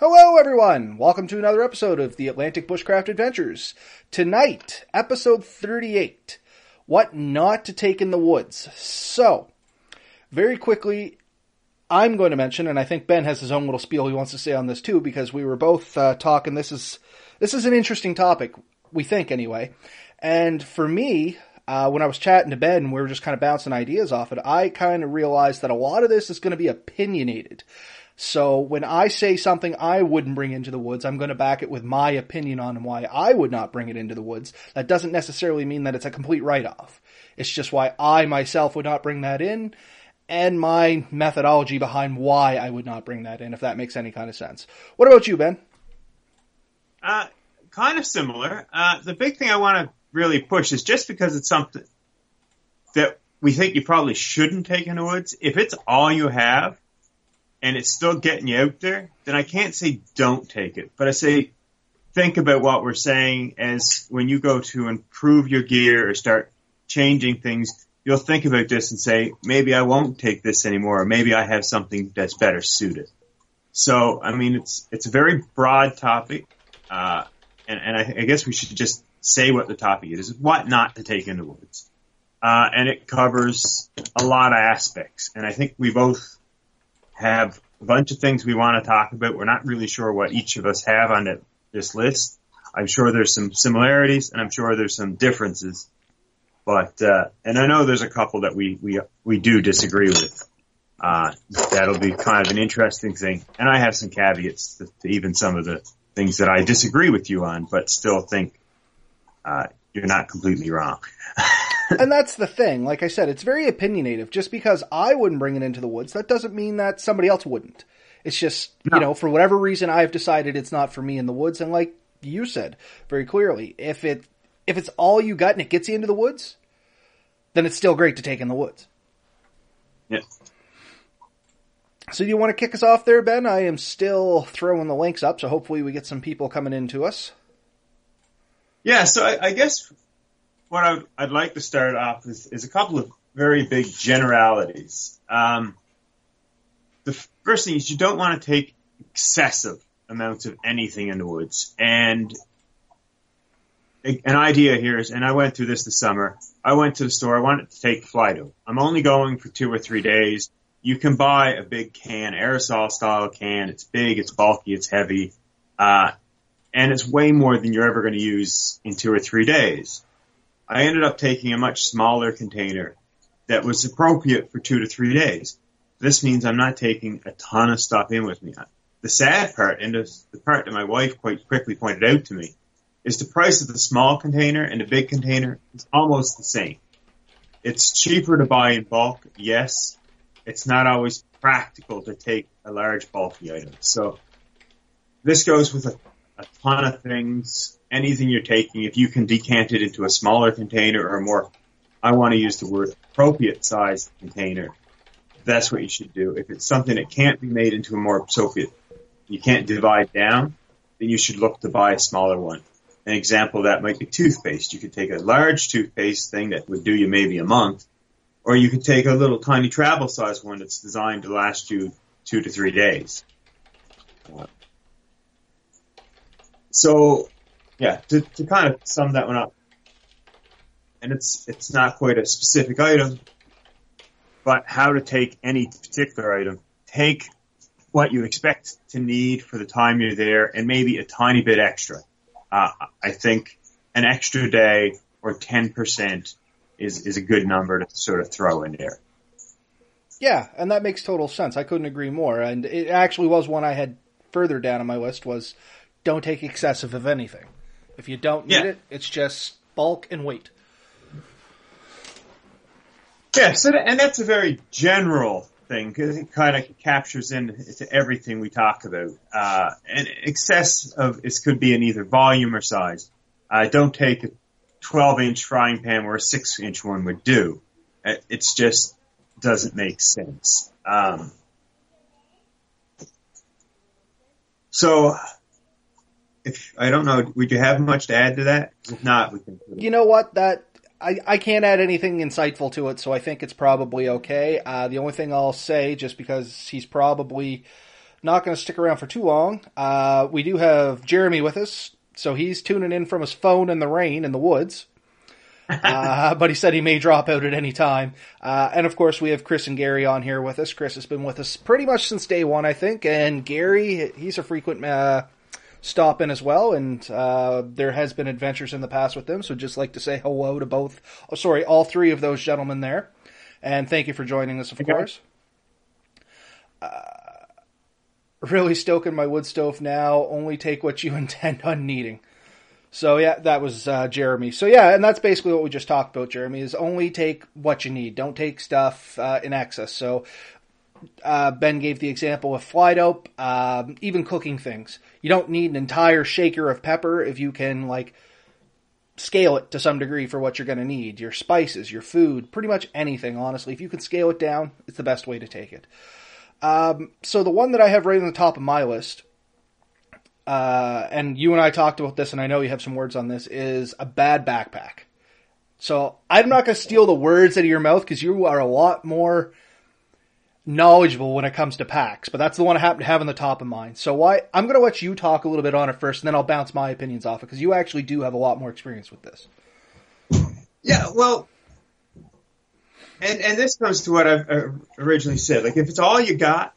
Hello, everyone. Welcome to another episode of the Atlantic Bushcraft Adventures. Tonight, episode 38 What Not to Take in the Woods. So, very quickly, I'm going to mention, and I think Ben has his own little spiel he wants to say on this too, because we were both uh, talking. This is this is an interesting topic, we think anyway. And for me, uh, when I was chatting to Ben, and we were just kind of bouncing ideas off it. I kind of realized that a lot of this is going to be opinionated. So when I say something I wouldn't bring into the woods, I'm going to back it with my opinion on why I would not bring it into the woods. That doesn't necessarily mean that it's a complete write-off. It's just why I myself would not bring that in and my methodology behind why I would not bring that in, if that makes any kind of sense. What about you, Ben? Uh, kind of similar. Uh, the big thing I want to really push is just because it's something that we think you probably shouldn't take in the woods, if it's all you have, and it's still getting you out there, then I can't say don't take it. But I say think about what we're saying as when you go to improve your gear or start changing things, you'll think about this and say, maybe I won't take this anymore, or maybe I have something that's better suited. So, I mean, it's it's a very broad topic, uh, and, and I, I, guess we should just say what the topic is: what not to take in the woods, uh, and it covers a lot of aspects. And I think we both have a bunch of things we want to talk about. We're not really sure what each of us have on it, this list. I'm sure there's some similarities and I'm sure there's some differences. But, uh, and I know there's a couple that we, we, we do disagree with. Uh, that'll be kind of an interesting thing. And I have some caveats to, to even some of the things that I disagree with you on, but still think, uh, you're not completely wrong. and that's the thing. Like I said, it's very opinionative. Just because I wouldn't bring it into the woods, that doesn't mean that somebody else wouldn't. It's just, no. you know, for whatever reason, I've decided it's not for me in the woods. And like you said very clearly, if it, if it's all you got and it gets you into the woods, then it's still great to take in the woods. Yeah. So do you want to kick us off there, Ben? I am still throwing the links up, so hopefully we get some people coming into us. Yeah, so I, I guess what I would, I'd like to start off with is a couple of very big generalities. Um, the first thing is you don't want to take excessive amounts of anything in the woods. And an idea here is, and I went through this this summer. I went to the store. I wanted to take fly dope. I'm only going for two or three days. You can buy a big can, aerosol style can. It's big, it's bulky, it's heavy, uh, and it's way more than you're ever going to use in two or three days. I ended up taking a much smaller container that was appropriate for two to three days. This means I'm not taking a ton of stuff in with me. The sad part, and the part that my wife quite quickly pointed out to me, is the price of the small container and the big container is almost the same. It's cheaper to buy in bulk, yes. It's not always practical to take a large bulky item. So this goes with a, a ton of things anything you're taking, if you can decant it into a smaller container or a more, I want to use the word appropriate size container. That's what you should do. If it's something that can't be made into a more appropriate, you can't divide down, then you should look to buy a smaller one. An example of that might be toothpaste. You could take a large toothpaste thing that would do you maybe a month, or you could take a little tiny travel size one that's designed to last you two to three days. So yeah, to, to kind of sum that one up, and it's it's not quite a specific item, but how to take any particular item. Take what you expect to need for the time you're there, and maybe a tiny bit extra. Uh, I think an extra day or ten percent is is a good number to sort of throw in there. Yeah, and that makes total sense. I couldn't agree more. And it actually was one I had further down on my list was don't take excessive of anything. If you don't need yeah. it, it's just bulk and weight. Yeah, so that, and that's a very general thing because it kind of captures into everything we talk about. Uh, and excess of it could be in either volume or size. Uh, don't take a 12 inch frying pan where a 6 inch one would do. It's just doesn't make sense. Um, so if I don't know, would you have much to add to that? If not, we can. You know what? That I, I can't add anything insightful to it, so I think it's probably okay. Uh, the only thing I'll say, just because he's probably not going to stick around for too long. Uh, we do have Jeremy with us, so he's tuning in from his phone in the rain in the woods. uh, but he said he may drop out at any time. Uh, and of course, we have Chris and Gary on here with us. Chris has been with us pretty much since day one, I think, and Gary, he's a frequent uh, stop in as well. And uh, there has been adventures in the past with them, so just like to say hello to both. Oh, sorry, all three of those gentlemen there, and thank you for joining us, of okay. course. Uh, really stoking my wood stove now. Only take what you intend on needing. So yeah, that was uh, Jeremy. So yeah, and that's basically what we just talked about. Jeremy is only take what you need. Don't take stuff uh, in excess. So uh, Ben gave the example of fly dope, um, even cooking things. You don't need an entire shaker of pepper if you can like scale it to some degree for what you're going to need. Your spices, your food, pretty much anything. Honestly, if you can scale it down, it's the best way to take it. Um, so the one that I have right on the top of my list uh, and you and I talked about this, and I know you have some words on this, is a bad backpack. So I'm not going to steal the words out of your mouth because you are a lot more knowledgeable when it comes to packs, but that's the one I happen to have on the top of mind. So why I'm going to let you talk a little bit on it first, and then I'll bounce my opinions off it because you actually do have a lot more experience with this. Yeah, well, and and this comes to what I originally said. Like, if it's all you got,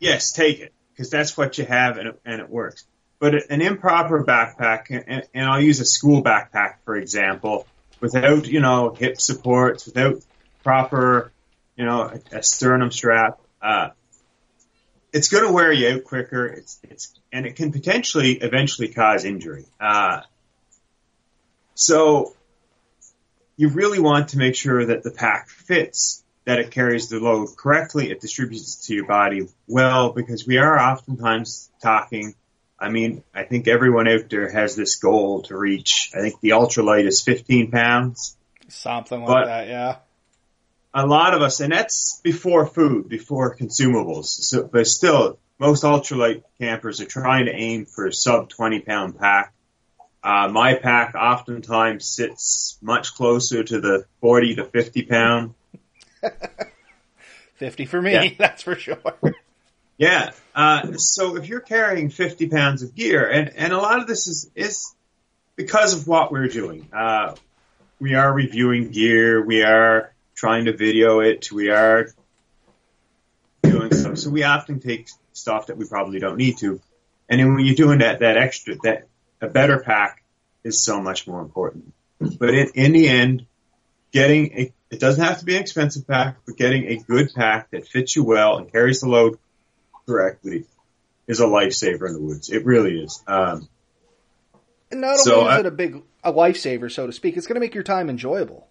yes, take it because that's what you have and it, and it works. But an improper backpack, and, and I'll use a school backpack for example, without you know hip supports, without proper you know a, a sternum strap, uh, it's going to wear you out quicker. It's it's and it can potentially eventually cause injury. Uh, so you really want to make sure that the pack fits that it carries the load correctly, it distributes it to your body well, because we are oftentimes talking. I mean, I think everyone out there has this goal to reach. I think the ultralight is 15 pounds. Something like but that, yeah. A lot of us, and that's before food, before consumables. So, but still, most ultralight campers are trying to aim for a sub 20 pound pack. Uh, my pack oftentimes sits much closer to the 40 to 50 pound 50 for me, yeah. that's for sure. Yeah. Uh, so if you're carrying 50 pounds of gear, and, and a lot of this is, is because of what we're doing. Uh, we are reviewing gear. We are trying to video it. We are doing stuff. So we often take stuff that we probably don't need to. And then when you're doing that, that extra, that a better pack is so much more important. But in, in the end, getting a it doesn't have to be an expensive pack, but getting a good pack that fits you well and carries the load correctly is a lifesaver in the woods. It really is. Um, and not only so is I, it a big a lifesaver, so to speak, it's going to make your time enjoyable.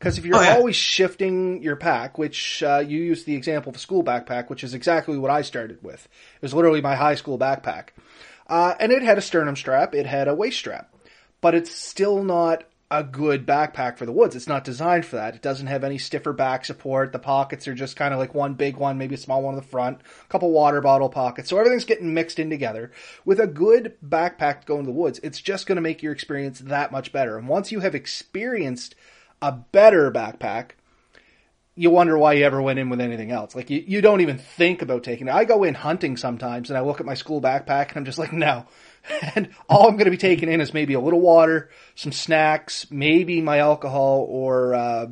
Because if you're oh, yeah. always shifting your pack, which uh, you use the example of a school backpack, which is exactly what I started with. It was literally my high school backpack. Uh, and it had a sternum strap, it had a waist strap. But it's still not a good backpack for the woods. It's not designed for that. It doesn't have any stiffer back support. The pockets are just kind of like one big one, maybe a small one in the front, a couple water bottle pockets. So everything's getting mixed in together. With a good backpack going to go into the woods, it's just going to make your experience that much better. And once you have experienced a better backpack, you wonder why you ever went in with anything else. Like you, you don't even think about taking it. I go in hunting sometimes and I look at my school backpack and I'm just like, no, and all I'm going to be taking in is maybe a little water, some snacks, maybe my alcohol or uh,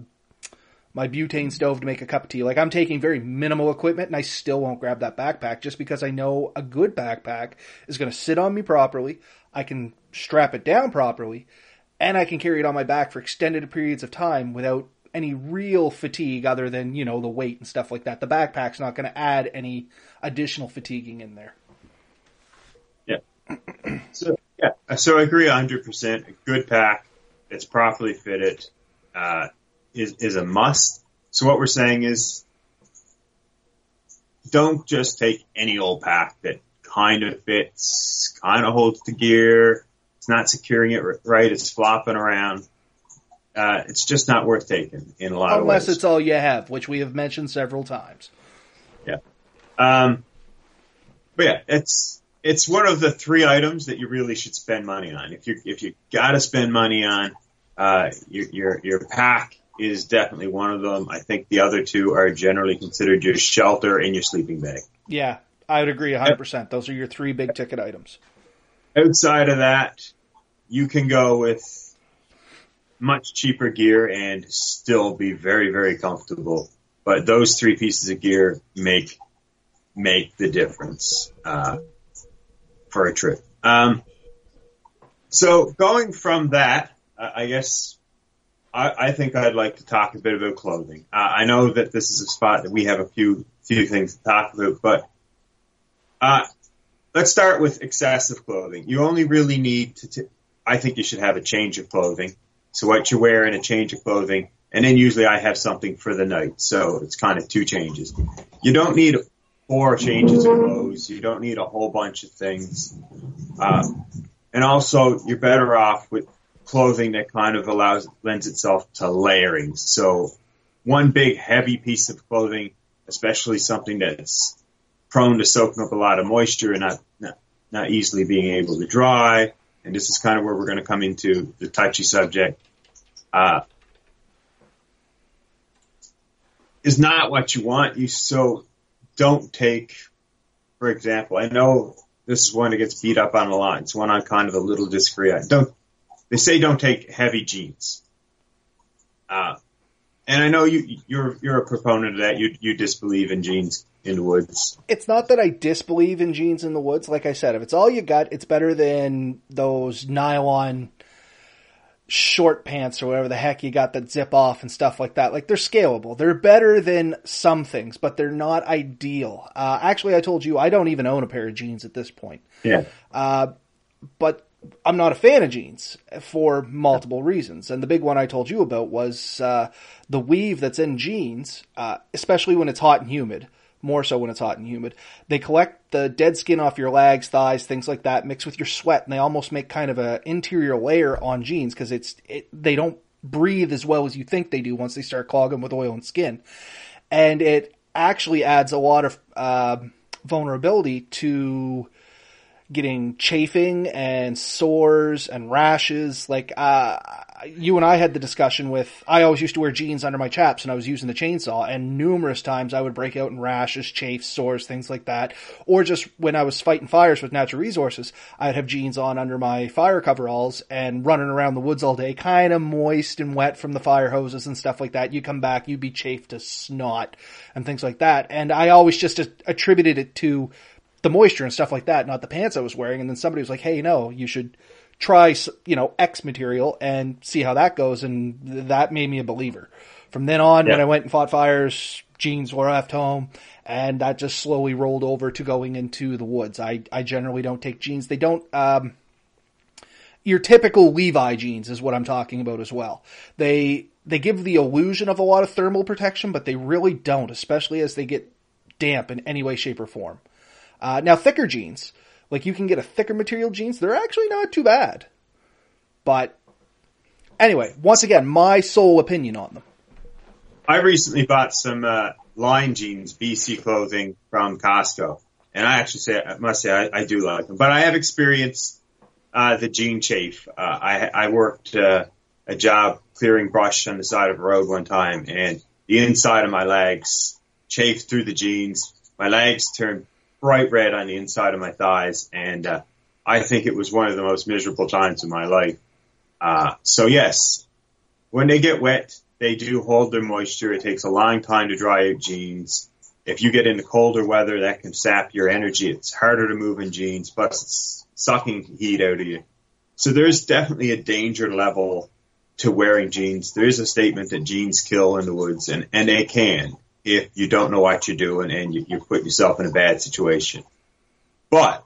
my butane stove to make a cup of tea. Like I'm taking very minimal equipment, and I still won't grab that backpack just because I know a good backpack is going to sit on me properly. I can strap it down properly, and I can carry it on my back for extended periods of time without any real fatigue other than you know the weight and stuff like that. The backpack's not going to add any additional fatiguing in there Yeah. so yeah, so I agree 100. percent A good pack that's properly fitted uh, is is a must. So what we're saying is, don't just take any old pack that kind of fits, kind of holds the gear. It's not securing it right. It's flopping around. Uh, it's just not worth taking in a lot Unless of ways. Unless it's all you have, which we have mentioned several times. Yeah. Um, but yeah, it's it's one of the three items that you really should spend money on. If you if you got to spend money on, uh, your, your your pack is definitely one of them. I think the other two are generally considered your shelter and your sleeping bag. Yeah, I would agree 100%. Those are your three big ticket items. Outside of that, you can go with much cheaper gear and still be very, very comfortable. But those three pieces of gear make make the difference uh, for a trip. Um, so going from that, I guess I, I, think I'd like to talk a bit about clothing. Uh, I know that this is a spot that we have a few few things to talk about, but uh, let's start with excessive clothing. You only really need to. T- I think you should have a change of clothing. So what you're wearing, a change of clothing, and then usually I have something for the night. So it's kind of two changes. You don't need four changes of clothes. You don't need a whole bunch of things. Uh, and also, you're better off with clothing that kind of allows lends itself to layering. So one big heavy piece of clothing, especially something that's prone to soaking up a lot of moisture and not not, not easily being able to dry. And this is kind of where we're going to come into the touchy subject. Uh, is not what you want. You so don't take, for example, I know this is one that gets beat up on a lot. It's one I'm kind of a little disagree on. Don't they say don't take heavy jeans. Uh, and I know you, you're, you're a proponent of that. You, you disbelieve in jeans in the woods. It's not that I disbelieve in jeans in the woods. Like I said, if it's all you got, it's better than those nylon short pants or whatever the heck you got that zip off and stuff like that. Like they're scalable. They're better than some things, but they're not ideal. Uh, actually, I told you I don't even own a pair of jeans at this point. Yeah. Uh, but I'm not a fan of jeans for multiple reasons. And the big one I told you about was uh, the weave that's in jeans, uh, especially when it's hot and humid, more so when it's hot and humid. They collect the dead skin off your legs, thighs, things like that, mix with your sweat, and they almost make kind of an interior layer on jeans because it's it, they don't breathe as well as you think they do once they start clogging with oil and skin. And it actually adds a lot of uh, vulnerability to getting chafing and sores and rashes. Like, uh, you and I had the discussion with, I always used to wear jeans under my chaps and I was using the chainsaw and numerous times I would break out in rashes, chafes, sores, things like that. Or just when I was fighting fires with natural resources, I'd have jeans on under my fire coveralls and running around the woods all day, kind of moist and wet from the fire hoses and stuff like that. You come back, you'd be chafed to snot and things like that. And I always just attributed it to the moisture and stuff like that, not the pants I was wearing. And then somebody was like, "Hey, no, you should try, you know, X material and see how that goes." And that made me a believer. From then on, yeah. when I went and fought fires, jeans were left home, and that just slowly rolled over to going into the woods. I I generally don't take jeans. They don't. Um, your typical Levi jeans is what I'm talking about as well. They they give the illusion of a lot of thermal protection, but they really don't, especially as they get damp in any way, shape, or form. Uh, now, thicker jeans, like you can get a thicker material jeans, they're actually not too bad. But anyway, once again, my sole opinion on them. I recently bought some uh, line jeans, BC clothing from Costco, and I actually say I must say I, I do like them. But I have experienced uh, the jean chafe. Uh, I, I worked uh, a job clearing brush on the side of a road one time, and the inside of my legs chafed through the jeans. My legs turned bright red on the inside of my thighs, and uh, I think it was one of the most miserable times of my life. Uh, so yes, when they get wet, they do hold their moisture. It takes a long time to dry out jeans. If you get into colder weather, that can sap your energy. It's harder to move in jeans, plus it's sucking heat out of you. So there's definitely a danger level to wearing jeans. There is a statement that jeans kill in the woods, and, and they can if you don't know what you're doing and you, you put yourself in a bad situation. But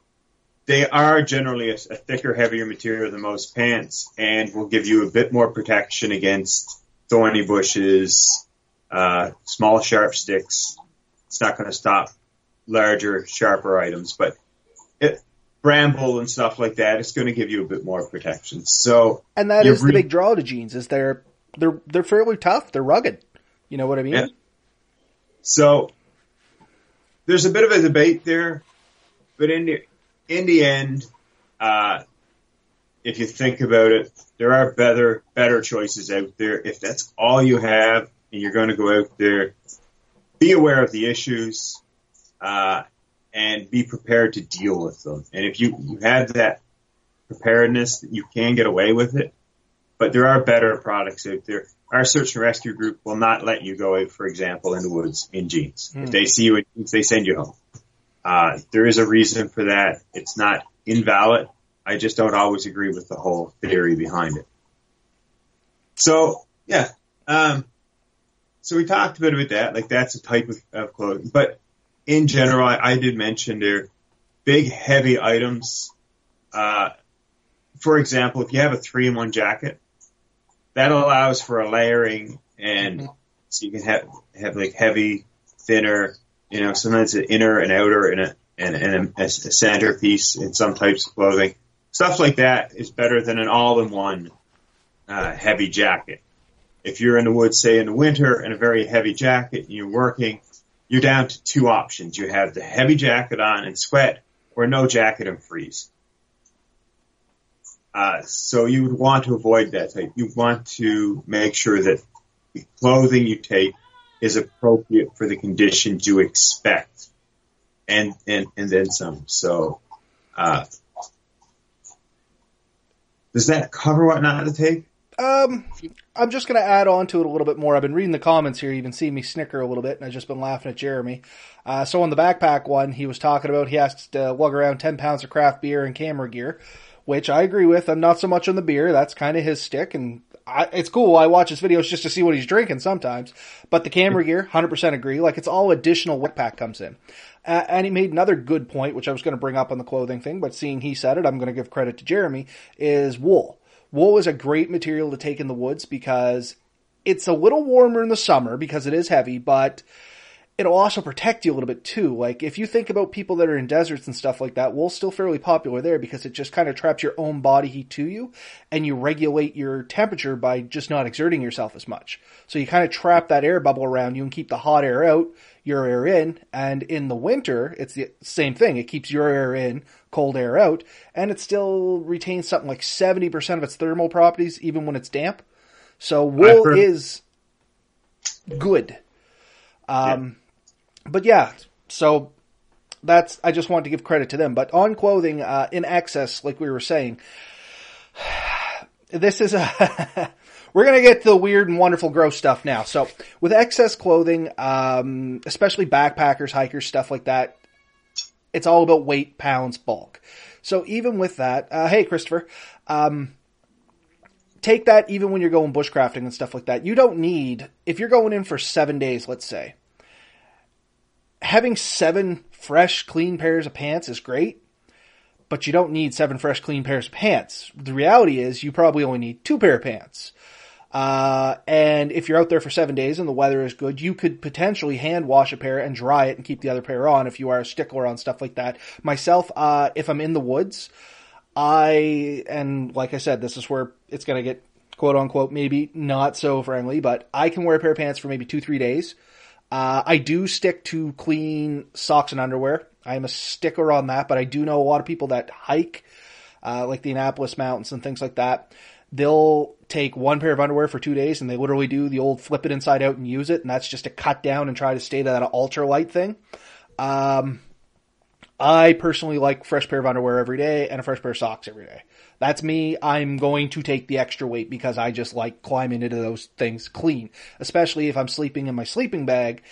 they are generally a, a, thicker, heavier material than most pants and will give you a bit more protection against thorny bushes, uh, small sharp sticks. It's not going to stop larger, sharper items, but it, bramble and stuff like that, it's going to give you a bit more protection. So, and that is re- the big draw to jeans is they're they're they're fairly tough. They're rugged. You know what I mean? Yeah. So there's a bit of a debate there, but in the in the end, uh, if you think about it, there are better better choices out there. If that's all you have and you're going to go out there, be aware of the issues. Uh, and be prepared to deal with them. And if you, you have that preparedness, you can get away with it. But there are better products out there. Our search and rescue group will not let you go for example, in the woods in jeans. Mm. If they see you in jeans, they send you home. Uh, there is a reason for that. It's not invalid. I just don't always agree with the whole theory behind it. So yeah, um, so we talked a bit about that. Like that's a type of, of clothing, but in general, I, I did mention there big heavy items. Uh, for example, if you have a three in one jacket, that allows for a layering and mm-hmm. so you can have, have like heavy, thinner, you know, sometimes an inner and outer and a, and, and a, a center piece in some types of clothing. Stuff like that is better than an all-in-one uh, heavy jacket. If you're in the woods, say in the winter, in a very heavy jacket, and you're working, you're down to two options. You have the heavy jacket on and sweat, or no jacket and freeze. Uh, so you would want to avoid that type. You want to make sure that the clothing you take is appropriate for the conditions you expect, and and and then some. So, uh, does that cover what not to take? Um, I'm just going to add on to it a little bit more. I've been reading the comments here. You can see me snicker a little bit, and I've just been laughing at Jeremy. Uh, so on the backpack one, he was talking about he has to lug around 10 pounds of craft beer and camera gear, which I agree with. I'm not so much on the beer. That's kind of his stick, and I, it's cool. I watch his videos just to see what he's drinking sometimes. But the camera gear, 100% agree. Like it's all additional what pack comes in. Uh, and he made another good point, which I was going to bring up on the clothing thing, but seeing he said it, I'm going to give credit to Jeremy, is wool. Wool is a great material to take in the woods because it's a little warmer in the summer because it is heavy, but it'll also protect you a little bit too. Like if you think about people that are in deserts and stuff like that, wool's still fairly popular there because it just kind of traps your own body heat to you and you regulate your temperature by just not exerting yourself as much. So you kind of trap that air bubble around you and keep the hot air out, your air in, and in the winter, it's the same thing. It keeps your air in, cold air out, and it still retains something like 70% of its thermal properties even when it's damp. So wool is good. Um, yeah. But yeah, so that's, I just wanted to give credit to them. But on clothing, uh, in excess, like we were saying, this is a, we're gonna get to the weird and wonderful gross stuff now. So with excess clothing, um, especially backpackers, hikers, stuff like that, it's all about weight, pounds, bulk. So even with that, uh, hey Christopher, um, take that even when you're going bushcrafting and stuff like that. You don't need, if you're going in for seven days, let's say, having seven fresh, clean pairs of pants is great, but you don't need seven fresh, clean pairs of pants. The reality is you probably only need two pair of pants. Uh, and if you're out there for seven days and the weather is good, you could potentially hand wash a pair and dry it and keep the other pair on if you are a stickler on stuff like that. Myself, uh, if I'm in the woods, I, and like I said, this is where it's gonna get quote unquote maybe not so friendly, but I can wear a pair of pants for maybe two, three days. Uh, I do stick to clean socks and underwear. I'm a sticker on that, but I do know a lot of people that hike, uh, like the Annapolis Mountains and things like that they'll take one pair of underwear for two days and they literally do the old flip it inside out and use it. And that's just to cut down and try to stay to that ultra light thing. Um, I personally like fresh pair of underwear every day and a fresh pair of socks every day. That's me. I'm going to take the extra weight because I just like climbing into those things clean, especially if I'm sleeping in my sleeping bag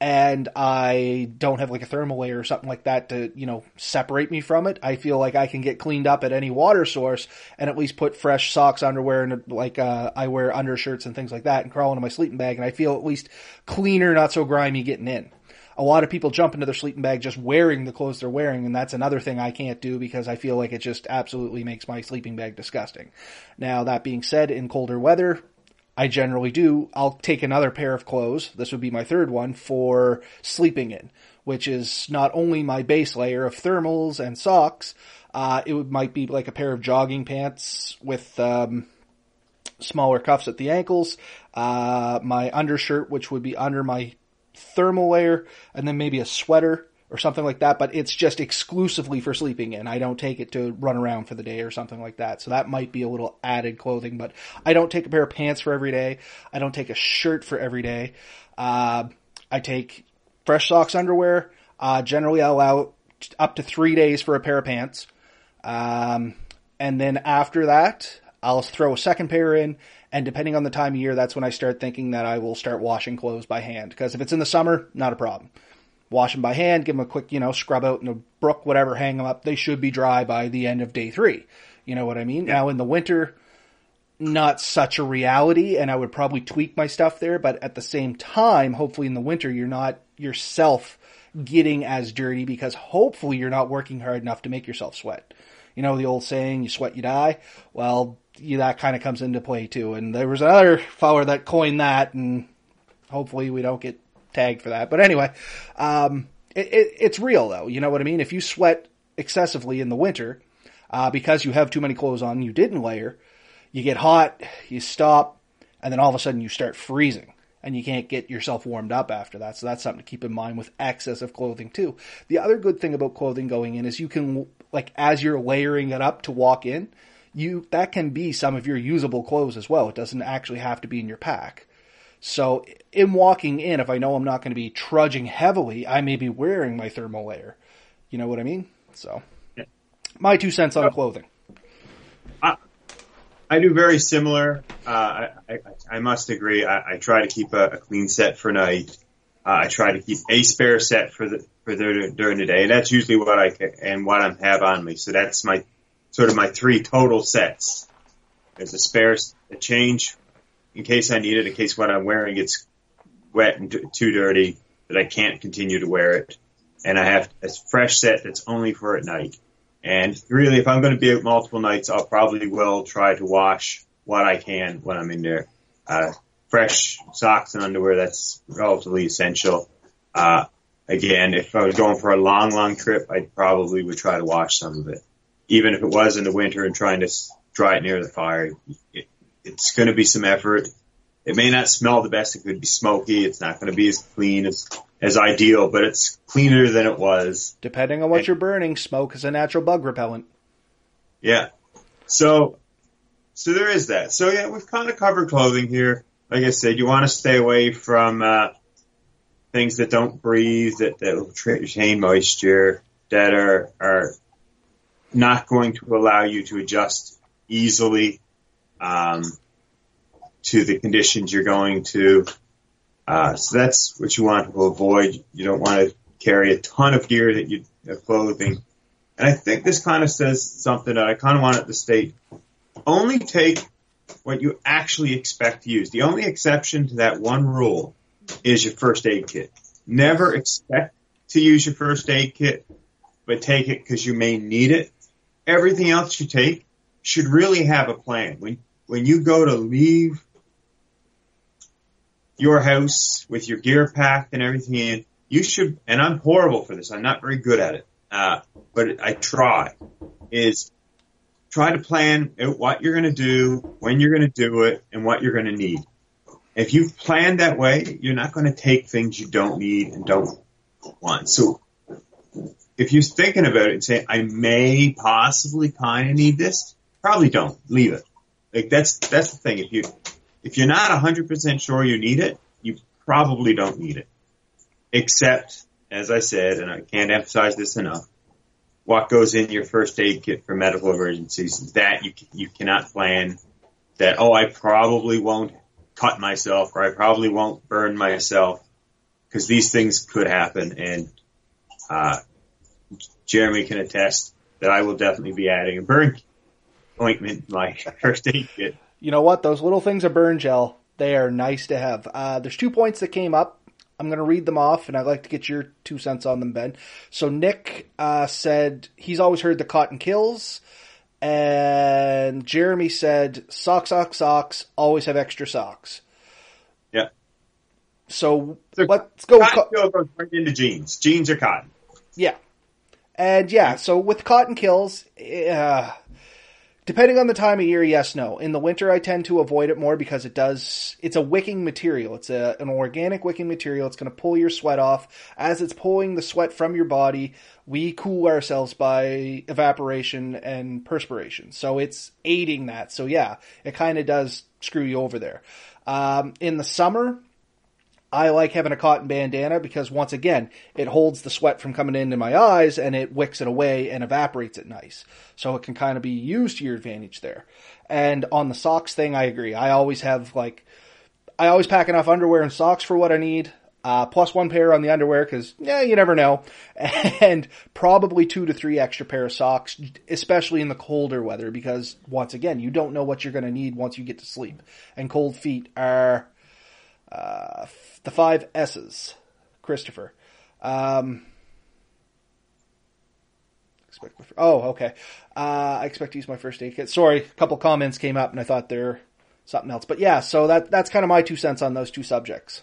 and I don't have like a thermal layer or something like that to, you know, separate me from it. I feel like I can get cleaned up at any water source and at least put fresh socks, underwear, and like, uh, I wear undershirts and things like that and crawl into my sleeping bag and I feel at least cleaner, not so grimy getting in. A lot of people jump into their sleeping bag just wearing the clothes they're wearing, and that's another thing I can't do because I feel like it just absolutely makes my sleeping bag disgusting. Now, that being said, in colder weather, I generally do, I'll take another pair of clothes. This would be my third one for sleeping in, which is not only my base layer of thermals and socks. Uh, it would, might be like a pair of jogging pants with, um, smaller cuffs at the ankles, uh, my undershirt, which would be under my thermal layer, and then maybe a sweater or something like that, but it's just exclusively for sleeping in. I don't take it to run around for the day or something like that. So that might be a little added clothing, but I don't take a pair of pants for every day. I don't take a shirt for every day. Uh, I take fresh socks underwear. Uh, generally I allow up to three days for a pair of pants. Um, and then after that, I'll throw a second pair in. And depending on the time of year, that's when I start thinking that I will start washing clothes by hand. Because if it's in the summer, not a problem. Wash them by hand, give them a quick, you know, scrub out in a brook, whatever, hang them up. They should be dry by the end of day three. You know what I mean? Now in the winter, not such a reality and I would probably tweak my stuff there, but at the same time, hopefully in the winter, you're not yourself getting as dirty because hopefully you're not working hard enough to make yourself sweat. You know, the old saying, you sweat, you die. Well, yeah, that kind of comes into play too. And there was another follower that coined that and hopefully we don't get tagged for that. But anyway, um, it, it, it's real though. You know what I mean? If you sweat excessively in the winter, uh, because you have too many clothes on, you didn't layer, you get hot, you stop, and then all of a sudden you start freezing and you can't get yourself warmed up after that. So that's something to keep in mind with excess of clothing too. The other good thing about clothing going in is you can, like, as you're layering it up to walk in, you, that can be some of your usable clothes as well. It doesn't actually have to be in your pack. So in walking in, if I know I'm not going to be trudging heavily, I may be wearing my thermal layer. You know what I mean? So my two cents on clothing. I, I do very similar. Uh, I, I, I, must agree. I, I try to keep a, a, clean set for night. Uh, I try to keep a spare set for the for the, during the day. and That's usually what I and what I have on me. So that's my sort of my three total sets. There's a spare, a change in case I need it, in case what I'm wearing gets wet and too dirty that I can't continue to wear it. And I have a fresh set that's only for at night. And really, if I'm going to be out multiple nights, I'll probably will try to wash what I can when I'm in there. Uh, fresh socks and underwear, that's relatively essential. Uh, again, if I was going for a long, long trip, I probably would try to wash some of it. Even if it was in the winter and trying to dry it near the fire, it, it's going to be some effort. It may not smell the best. It could be smoky. It's not going to be as clean as as ideal, but it's cleaner than it was. Depending on what and, you're burning, smoke is a natural bug repellent. Yeah. So, so there is that. So yeah, we've kind of covered clothing here. Like I said, you want to stay away from uh, things that don't breathe, that that will retain moisture, that are are not going to allow you to adjust easily um, to the conditions you're going to uh, so that's what you want to avoid. You don't want to carry a ton of gear that you of clothing. And I think this kind of says something that I kind of wanted to state. Only take what you actually expect to use. The only exception to that one rule is your first aid kit. Never expect to use your first aid kit, but take it because you may need it. Everything else you take should really have a plan. When when you go to leave your house with your gear packed and everything in, you should, and I'm horrible for this. I'm not very good at it. Uh, but I try is try to plan out what you're going to do, when you're going to do it, and what you're going to need. If you've planned that way, you're not going to take things you don't need and don't want. So if you're thinking about it and saying, I may possibly kind of need this, probably don't. Leave it. Like that's, that's the thing. If you, if you're not 100% sure you need it, you probably don't need it. Except, as I said, and I can't emphasize this enough, what goes in your first aid kit for medical emergencies, that you, you cannot plan that, oh, I probably won't cut myself or I probably won't burn myself because these things could happen. And, uh, Jeremy can attest that I will definitely be adding a burn ointment in my first aid kit you know what? Those little things of burn gel, they are nice to have. Uh, there's two points that came up. I'm going to read them off, and I'd like to get your two cents on them, Ben. So Nick uh, said he's always heard the cotton kills, and Jeremy said socks, socks, socks. Always have extra socks. Yeah. So, so let's go. Cotton co- goes right into jeans. Jeans are cotton. Yeah. And yeah, so with cotton kills, uh, Depending on the time of year, yes, no. In the winter, I tend to avoid it more because it does, it's a wicking material. It's a, an organic wicking material. It's going to pull your sweat off. As it's pulling the sweat from your body, we cool ourselves by evaporation and perspiration. So it's aiding that. So yeah, it kind of does screw you over there. Um, in the summer, I like having a cotton bandana because once again, it holds the sweat from coming into my eyes and it wicks it away and evaporates it nice. So it can kind of be used to your advantage there. And on the socks thing, I agree. I always have like, I always pack enough underwear and socks for what I need. Uh, plus one pair on the underwear because yeah, you never know, and probably two to three extra pair of socks, especially in the colder weather because once again, you don't know what you're going to need once you get to sleep, and cold feet are the five S's. Christopher. Um, expect my, oh, okay. Uh, I expect to use my first aid kit. Sorry, a couple comments came up and I thought they're something else. But yeah, so that that's kind of my two cents on those two subjects.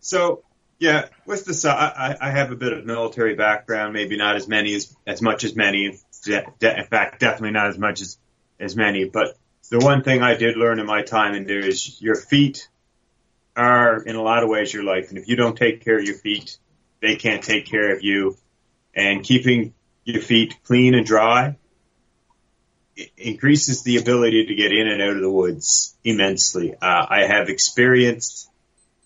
So yeah, with this, I, I have a bit of military background, maybe not as many as as much as many. In fact, definitely not as much as as many. But the one thing I did learn in my time in there is your feet are in a lot of ways your life. And if you don't take care of your feet, they can't take care of you. And keeping your feet clean and dry increases the ability to get in and out of the woods immensely. Uh, I have experienced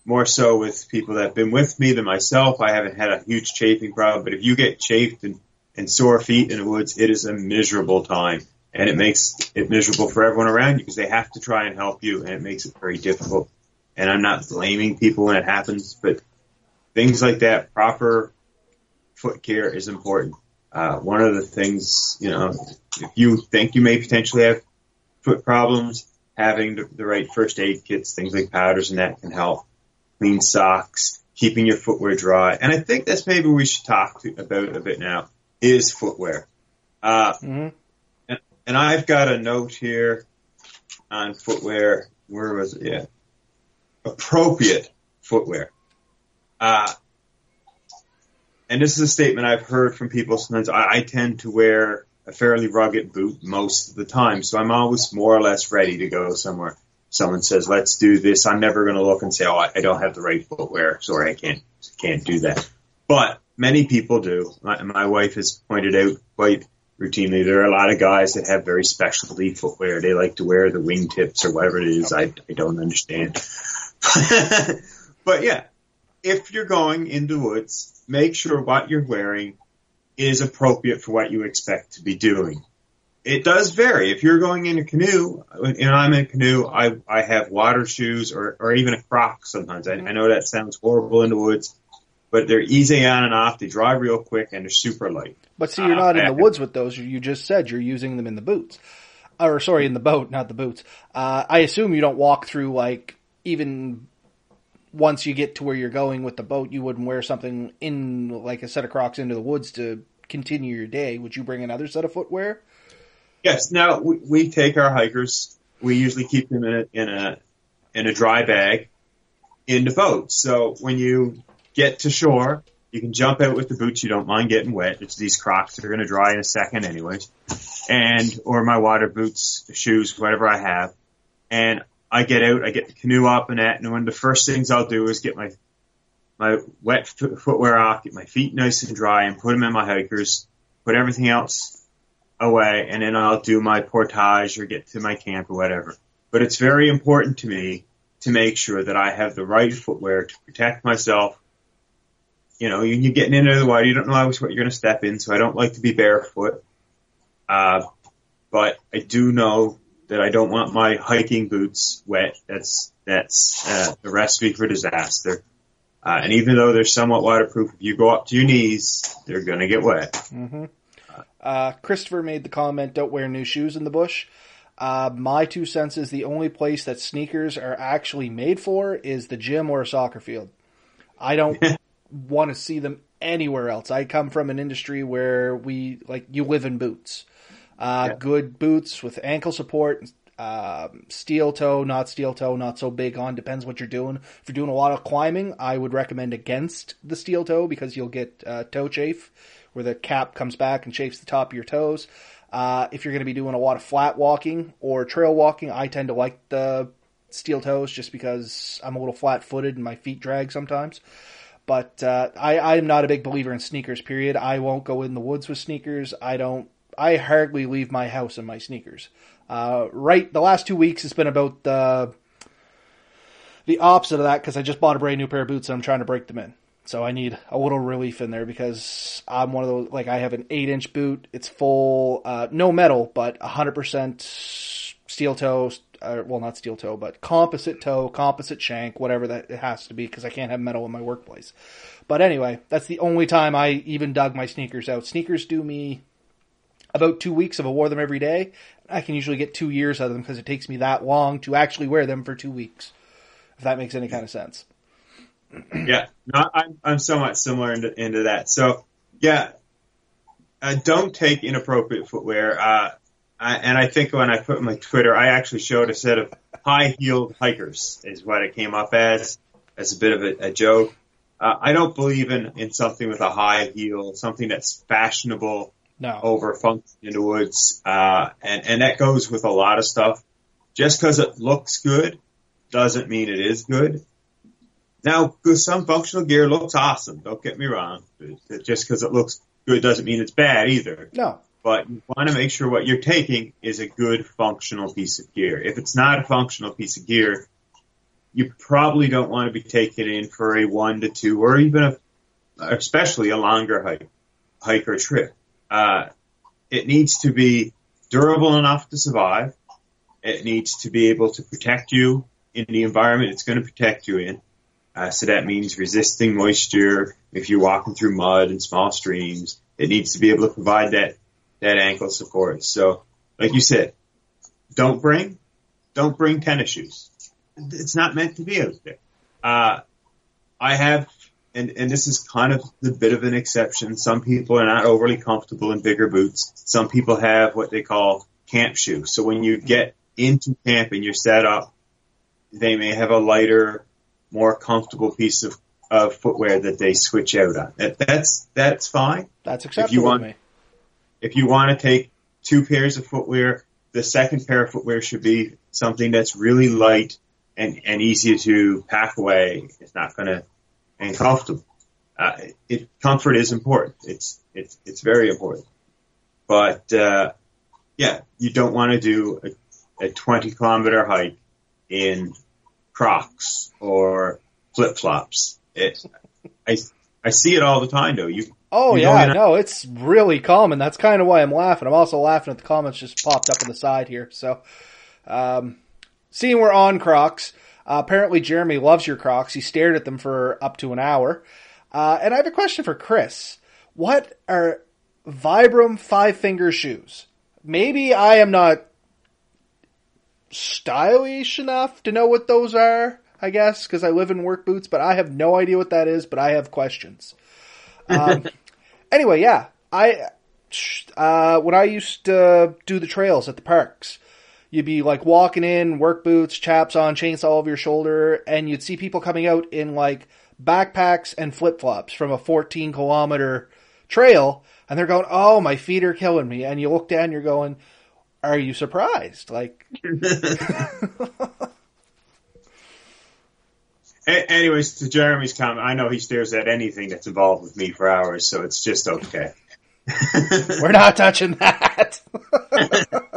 more so with people that have been with me than myself. I haven't had a huge chafing problem, but if you get chafed and, and sore feet in the woods, it is a miserable time. And it makes it miserable for everyone around you because they have to try and help you and it makes it very difficult and I'm not blaming people when it happens, but things like that, proper foot care is important. Uh, one of the things, you know, if you think you may potentially have foot problems, having the, the right first aid kits, things like powders and that can help. Clean socks, keeping your footwear dry. And I think that's maybe we should talk to, about a bit now is footwear. Uh, mm-hmm. and, and I've got a note here on footwear. Where was it? Yeah appropriate footwear. Uh, and this is a statement I've heard from people sometimes. I, I, tend to wear a fairly rugged boot most of the time, so I'm always more or less ready to go somewhere. Someone says, "Let's do this." I'm never going to look and say, "Oh, I, I don't have the right footwear. Sorry, I can't can't do that." But many people do. My, my wife has pointed out quite routinely there are a lot of guys that have very specialty footwear. They like to wear the wingtips or whatever it is. I, I don't understand. but yeah, if you're going into the woods, make sure what you're wearing is appropriate for what you expect to be doing. It does vary. If you're going in a canoe, and I'm in a canoe, I, I have water shoes or, or even a croc sometimes. I, I know that sounds horrible in the woods, but they're easy on and off. They dry real quick and they're super light. But see, you're not uh, in the woods with those. You just said you're using them in the boots. Or sorry, in the boat, not the boots. Uh, I assume you don't walk through like even once you get to where you're going with the boat, you wouldn't wear something in like a set of Crocs into the woods to continue your day. Would you bring another set of footwear? Yes. Now we, we take our hikers. We usually keep them in a in a in a dry bag in the boat. So when you get to shore, you can jump out with the boots. You don't mind getting wet. It's these Crocs that are going to dry in a second, anyways. And or my water boots, shoes, whatever I have. And I get out, I get the canoe up and that, and one of the first things I'll do is get my my wet footwear off, get my feet nice and dry, and put them in my hikers. Put everything else away, and then I'll do my portage or get to my camp or whatever. But it's very important to me to make sure that I have the right footwear to protect myself. You know, you're getting into the water, you don't know what you're going to step in, so I don't like to be barefoot. Uh, but I do know that I don't want my hiking boots wet. That's that's uh, a recipe for disaster. Uh, and even though they're somewhat waterproof, if you go up to your knees, they're going to get wet. Mm-hmm. Uh, Christopher made the comment, "Don't wear new shoes in the bush." Uh, my two cents is the only place that sneakers are actually made for is the gym or a soccer field. I don't want to see them anywhere else. I come from an industry where we like you live in boots. Uh, yeah. Good boots with ankle support, um, steel toe, not steel toe, not so big on. Depends what you're doing. If you're doing a lot of climbing, I would recommend against the steel toe because you'll get uh, toe chafe, where the cap comes back and chafes the top of your toes. Uh, if you're going to be doing a lot of flat walking or trail walking, I tend to like the steel toes just because I'm a little flat footed and my feet drag sometimes. But uh, I, I'm not a big believer in sneakers. Period. I won't go in the woods with sneakers. I don't I hardly leave my house in my sneakers. Uh, right, the last two weeks it's been about the the opposite of that because I just bought a brand new pair of boots and I'm trying to break them in. So I need a little relief in there because I'm one of those, like I have an 8 inch boot. It's full, uh, no metal, but 100% steel toe, uh, well not steel toe, but composite toe, composite shank, whatever that it has to be because I can't have metal in my workplace. But anyway, that's the only time I even dug my sneakers out. Sneakers do me about two weeks if I wore them every day. I can usually get two years out of them because it takes me that long to actually wear them for two weeks. If that makes any kind of sense. yeah, no, I'm I'm somewhat similar into, into that. So yeah, uh, don't take inappropriate footwear. Uh, I, and I think when I put my Twitter, I actually showed a set of high heeled hikers is what it came up as, as a bit of a, a joke. Uh, I don't believe in, in something with a high heel, something that's fashionable No. over function in the woods. Uh, and, and that goes with a lot of stuff. Just because it looks good doesn't mean it is good. Now, some functional gear looks awesome. Don't get me wrong. Just because it looks good doesn't mean it's bad either. No. But you want to make sure what you're taking is a good functional piece of gear. If it's not a functional piece of gear, you probably don't want to be taking it in for a one to two or even a, especially a longer hike, hike or trip. Uh, it needs to be durable enough to survive. It needs to be able to protect you in the environment it's going to protect you in. Uh, so that means resisting moisture. If you're walking through mud and small streams, it needs to be able to provide that, that ankle support. So, like you said, don't bring, don't bring tennis shoes. It's not meant to be out there. Uh, I have, and, and this is kind of the bit of an exception. Some people are not overly comfortable in bigger boots. Some people have what they call camp shoes. So when you get into camp and you're set up, they may have a lighter, more comfortable piece of, of footwear that they switch out on. That, that's, that's fine. That's you acceptable want- to me. If you want to take two pairs of footwear, the second pair of footwear should be something that's really light and, and easy to pack away. It's not going to, and comfortable. Uh, it, comfort is important. It's, it's, it's very important. But, uh, yeah, you don't want to do a, a 20 kilometer hike in Crocs or flip flops. I, I see it all the time though. You, Oh You know, yeah, no, it's really common. That's kind of why I'm laughing. I'm also laughing at the comments just popped up on the side here. So, um, seeing we're on Crocs, uh, apparently Jeremy loves your Crocs. He stared at them for up to an hour. Uh, and I have a question for Chris. What are Vibram five finger shoes? Maybe I am not stylish enough to know what those are. I guess because I live in work boots, but I have no idea what that is. But I have questions. Um, anyway, yeah, I uh, when I used to do the trails at the parks, you'd be like walking in, work boots, chaps on, chainsaw over your shoulder, and you'd see people coming out in like backpacks and flip flops from a 14 kilometer trail, and they're going, "Oh, my feet are killing me," and you look down, you're going. Are you surprised? Like, A- anyways, to Jeremy's comment, I know he stares at anything that's involved with me for hours, so it's just okay. We're not touching that.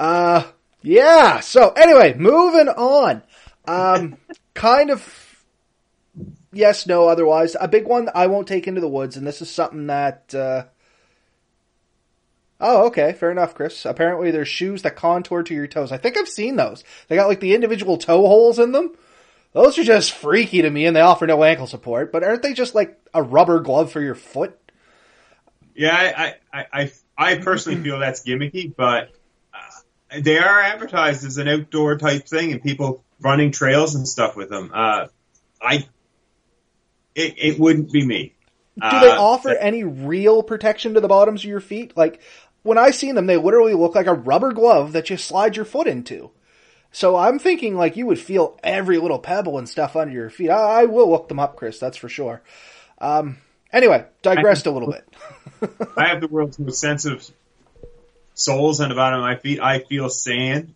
uh, yeah. So anyway, moving on. Um, kind of yes, no, otherwise. A big one I won't take into the woods, and this is something that, uh, Oh, okay, fair enough, Chris. Apparently there's shoes that contour to your toes. I think I've seen those. They got like the individual toe holes in them. Those are just freaky to me and they offer no ankle support, but aren't they just like a rubber glove for your foot? Yeah, I, I, I, I personally feel that's gimmicky, but they are advertised as an outdoor type thing, and people running trails and stuff with them. Uh, I, it, it wouldn't be me. Do they offer any real protection to the bottoms of your feet? Like when I seen them, they literally look like a rubber glove that you slide your foot into. So I'm thinking like you would feel every little pebble and stuff under your feet. I, I will look them up, Chris. That's for sure. Um, anyway, digressed a little bit. I have the world's most sensitive soles on the bottom of my feet. I feel sand.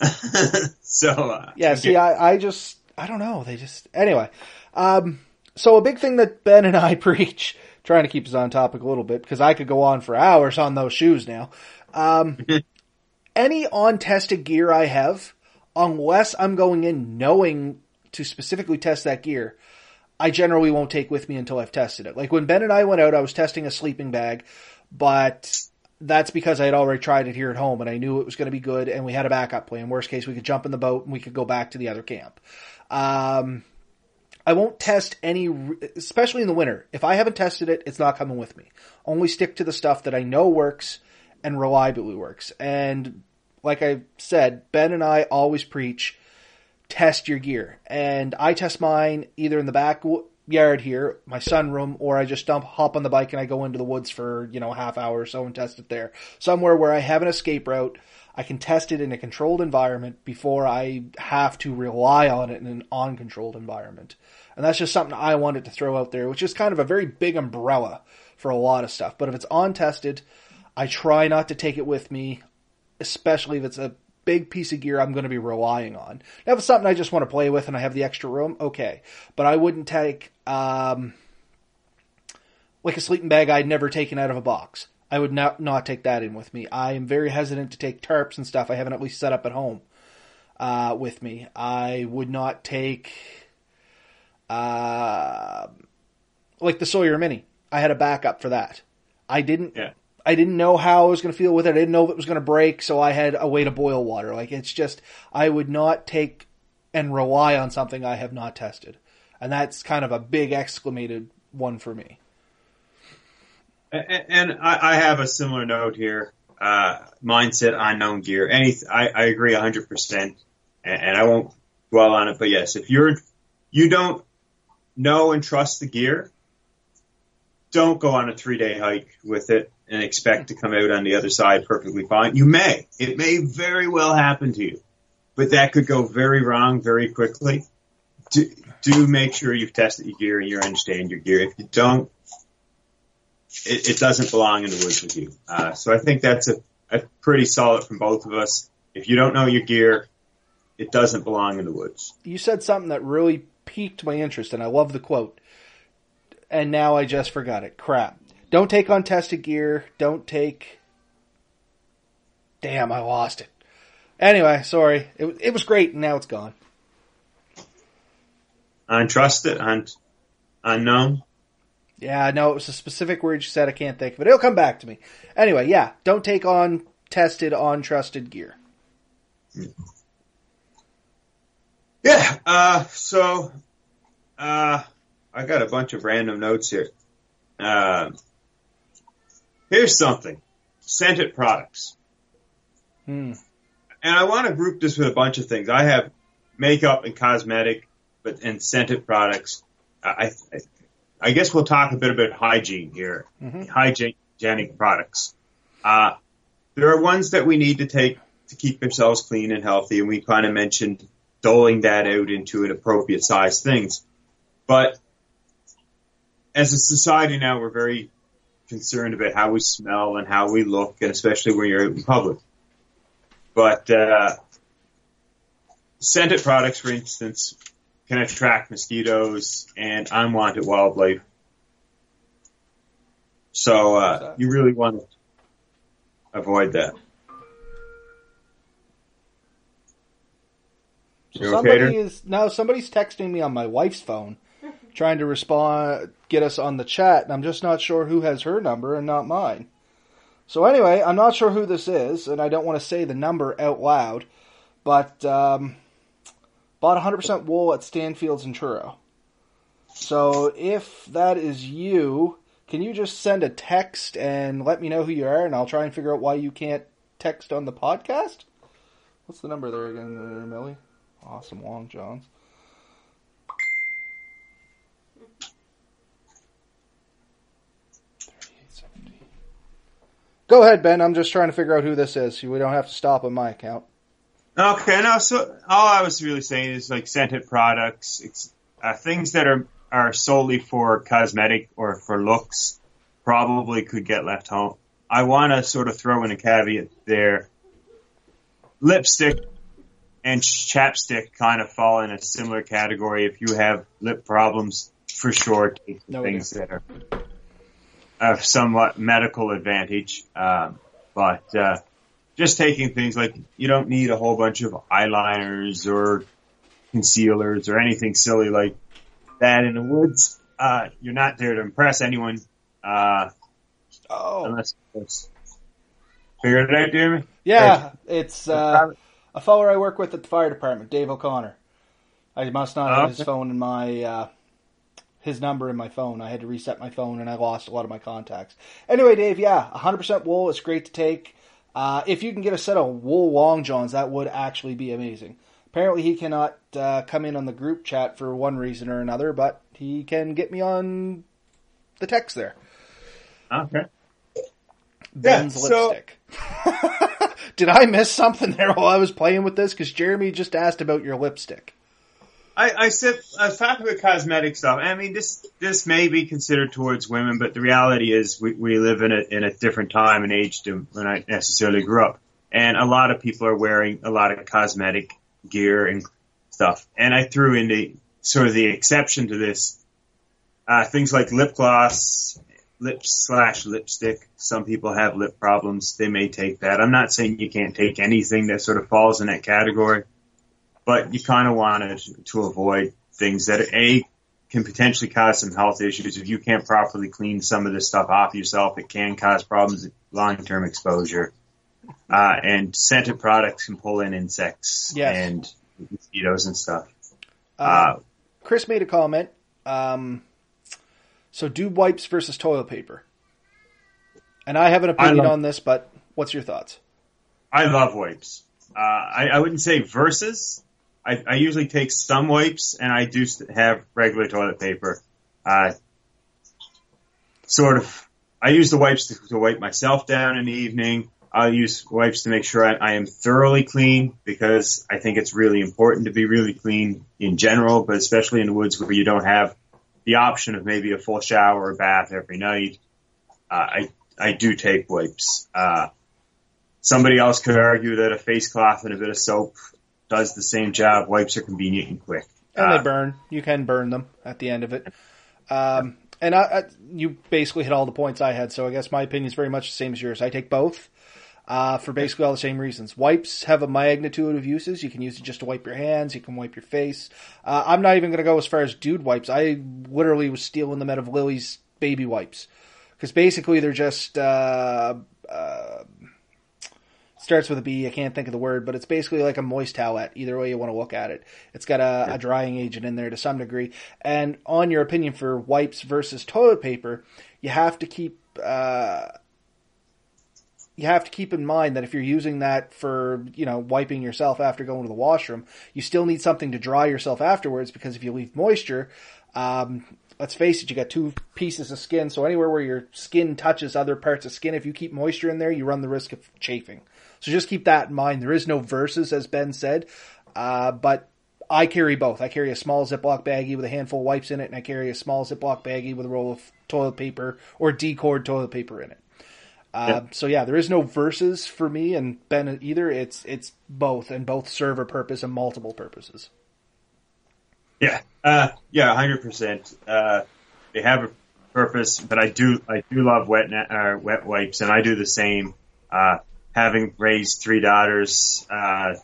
so uh, Yeah, see, I, I just, I don't know. They just, anyway. Um, so a big thing that Ben and I preach, trying to keep us on topic a little bit, because I could go on for hours on those shoes now. Um, any on tested gear I have, unless I'm going in knowing to specifically test that gear, I generally won't take with me until I've tested it. Like when Ben and I went out, I was testing a sleeping bag, but that's because I had already tried it here at home and I knew it was going to be good and we had a backup plan. Worst case, we could jump in the boat and we could go back to the other camp. Um, I won't test any, especially in the winter. If I haven't tested it, it's not coming with me. Only stick to the stuff that I know works and reliably works. And like I said, Ben and I always preach test your gear. And I test mine either in the backyard here, my sunroom, or I just dump, hop on the bike and I go into the woods for, you know, a half hour or so and test it there. Somewhere where I have an escape route. I can test it in a controlled environment before I have to rely on it in an uncontrolled environment. And that's just something I wanted to throw out there, which is kind of a very big umbrella for a lot of stuff. But if it's untested, I try not to take it with me, especially if it's a big piece of gear I'm going to be relying on. Now, if it's something I just want to play with and I have the extra room, okay. But I wouldn't take, um, like a sleeping bag I'd never taken out of a box. I would not, not take that in with me. I am very hesitant to take tarps and stuff I haven't at least set up at home, uh, with me. I would not take, uh, like the Sawyer Mini. I had a backup for that. I didn't, Yeah. I didn't know how I was going to feel with it. I didn't know if it was going to break, so I had a way to boil water. Like it's just, I would not take and rely on something I have not tested. And that's kind of a big exclamated one for me. And, I, I have a similar note here. Uh, mindset, unknown gear. Any, I, I agree 100%, and, and I won't dwell on it. But yes, if you're, you don't know and trust the gear, don't go on a three day hike with it and expect to come out on the other side perfectly fine. You may. It may very well happen to you, but that could go very wrong very quickly. Do, do make sure you've tested your gear and you understand your gear. If you don't, it, it doesn't belong in the woods with you. Uh, so I think that's a, a pretty solid from both of us. If you don't know your gear, it doesn't belong in the woods. You said something that really piqued my interest, and I love the quote. And now I just forgot it. Crap. Don't take untested gear. Don't take. Damn, I lost it. Anyway, sorry. It, it was great, and now it's gone. Untrusted, un, unknown. Yeah, no, it was a specific word you said. I can't think of it. It'll come back to me. Anyway, yeah, don't take on tested, untrusted gear. Yeah. Uh, so, uh, I got a bunch of random notes here. Um, here's something. Scented products. Hmm. And I want to group this with a bunch of things. I have makeup and cosmetic, but and scented products. I, I, I guess we'll talk a bit about hygiene here. Mhm. Hygienic products. Uh, there are ones that we need to take to keep ourselves clean and healthy, and we kind of mentioned doling that out into an appropriate size things. But as a society now, we're very concerned about how we smell and how we look, and especially when you're out in public. But uh, scented products, for instance, can attract mosquitoes and unwanted wildlife. So uh, you really want to avoid that. So okay somebody there? is now somebody's texting me on my wife's phone, trying to respond, get us on the chat, and I'm just not sure who has her number and not mine. So anyway, I'm not sure who this is, and I don't want to say the number out loud, but um, bought 100% wool at Stanfields and Truro. So if that is you, can you just send a text and let me know who you are, and I'll try and figure out why you can't text on the podcast? What's the number there again, Millie? Awesome Long Johns. Go ahead, Ben. I'm just trying to figure out who this is. We don't have to stop on my account. Okay, no. So all I was really saying is like scented products, it's, uh, things that are are solely for cosmetic or for looks, probably could get left home. I want to sort of throw in a caveat there. Lipstick and chapstick kind of fall in a similar category. If you have lip problems, for sure, take No, things that are of somewhat medical advantage. Um, but uh, just taking things like you don't need a whole bunch of eyeliners or concealers or anything silly like that in the woods. Uh, you're not there to impress anyone. Uh, Oh, unless it's figured it out, Jeremy. yeah, it's uh, a fellow I work with at the fire department, Dave O'Connor. I must not have his Okay. phone in my uh, his number in my phone. I had to reset my phone, and I lost a lot of my contacts. Anyway, Dave, yeah, 100% wool is great to take. Uh, if you can get a set of wool long johns, that would actually be amazing. Apparently, he cannot uh, come in on the group chat for one reason or another, but he can get me on the text there. Okay. Ben's so- lipstick. Did I miss something there while I was playing with this? Because Jeremy just asked about your lipstick. I, I said was talking about cosmetic stuff. I mean, this this may be considered towards women, but the reality is we, we live in a in a different time and age to when I necessarily grew up, and a lot of people are wearing a lot of cosmetic gear and stuff. And I threw in the sort of the exception to this, uh, things like lip gloss, lip slash lipstick. Some people have lip problems; they may take that. I'm not saying you can't take anything that sort of falls in that category but you kind of wanted to avoid things that a can potentially cause some health issues if you can't properly clean some of this stuff off yourself. It can cause problems, long-term exposure, uh, and scented products can pull in insects Yes. and mosquitoes and stuff. Uh, Uh, Chris made a comment. Um, so, do wipes versus toilet paper. And I have an opinion love- on this, but what's your thoughts? I love wipes. Uh, I, I wouldn't say versus. I, I usually take some wipes, and I do have regular toilet paper. Uh, sort of. I use the wipes to, to wipe myself down in the evening. I'll use wipes to make sure I, I am thoroughly clean because I think it's really important to be really clean in general, but especially in the woods where you don't have the option of maybe a full shower or bath every night. Uh, I I do take wipes. Uh, Somebody else could argue that a face cloth and a bit of soap does the same job. Wipes are convenient and quick. And Uh, they burn. You can burn them at the end of it. Um, and I, I, you basically hit all the points I had, so I guess my opinion is very much the same as yours. I take both uh, for basically all the same reasons. Wipes have a magnitude of uses. You can use it just to wipe your hands. You can wipe your face. Uh, I'm not even going to go as far as dude wipes. I literally was stealing them out of Lily's baby wipes because basically they're just uh, uh, starts with a B. I can't think of the word, but it's basically like a moist towelette. Either way you want to look at it, it's got a, a drying agent in there to some degree. And on your opinion for wipes versus toilet paper, you have to keep. Uh, you have to keep in mind that if you're using that for, you know, wiping yourself after going to the washroom, you still need something to dry yourself afterwards because if you leave moisture, um, let's face it, you got two pieces of skin, so anywhere where your skin touches other parts of skin, if you keep moisture in there, you run the risk of chafing. So just keep that in mind. There is no verses, as Ben said, uh, but I carry both. I carry a small Ziploc baggie with a handful of wipes in it, and I carry a small Ziploc baggie with a roll of toilet paper or decord toilet paper in it. Uh, So yeah, there is no verses for me and Ben either. It's it's both, and both serve a purpose and multiple purposes. Yeah, uh, yeah, hundred percent. Uh, they have a purpose, but I do, I do love wet, uh, wet wipes, and I do the same. Uh, having raised three daughters uh,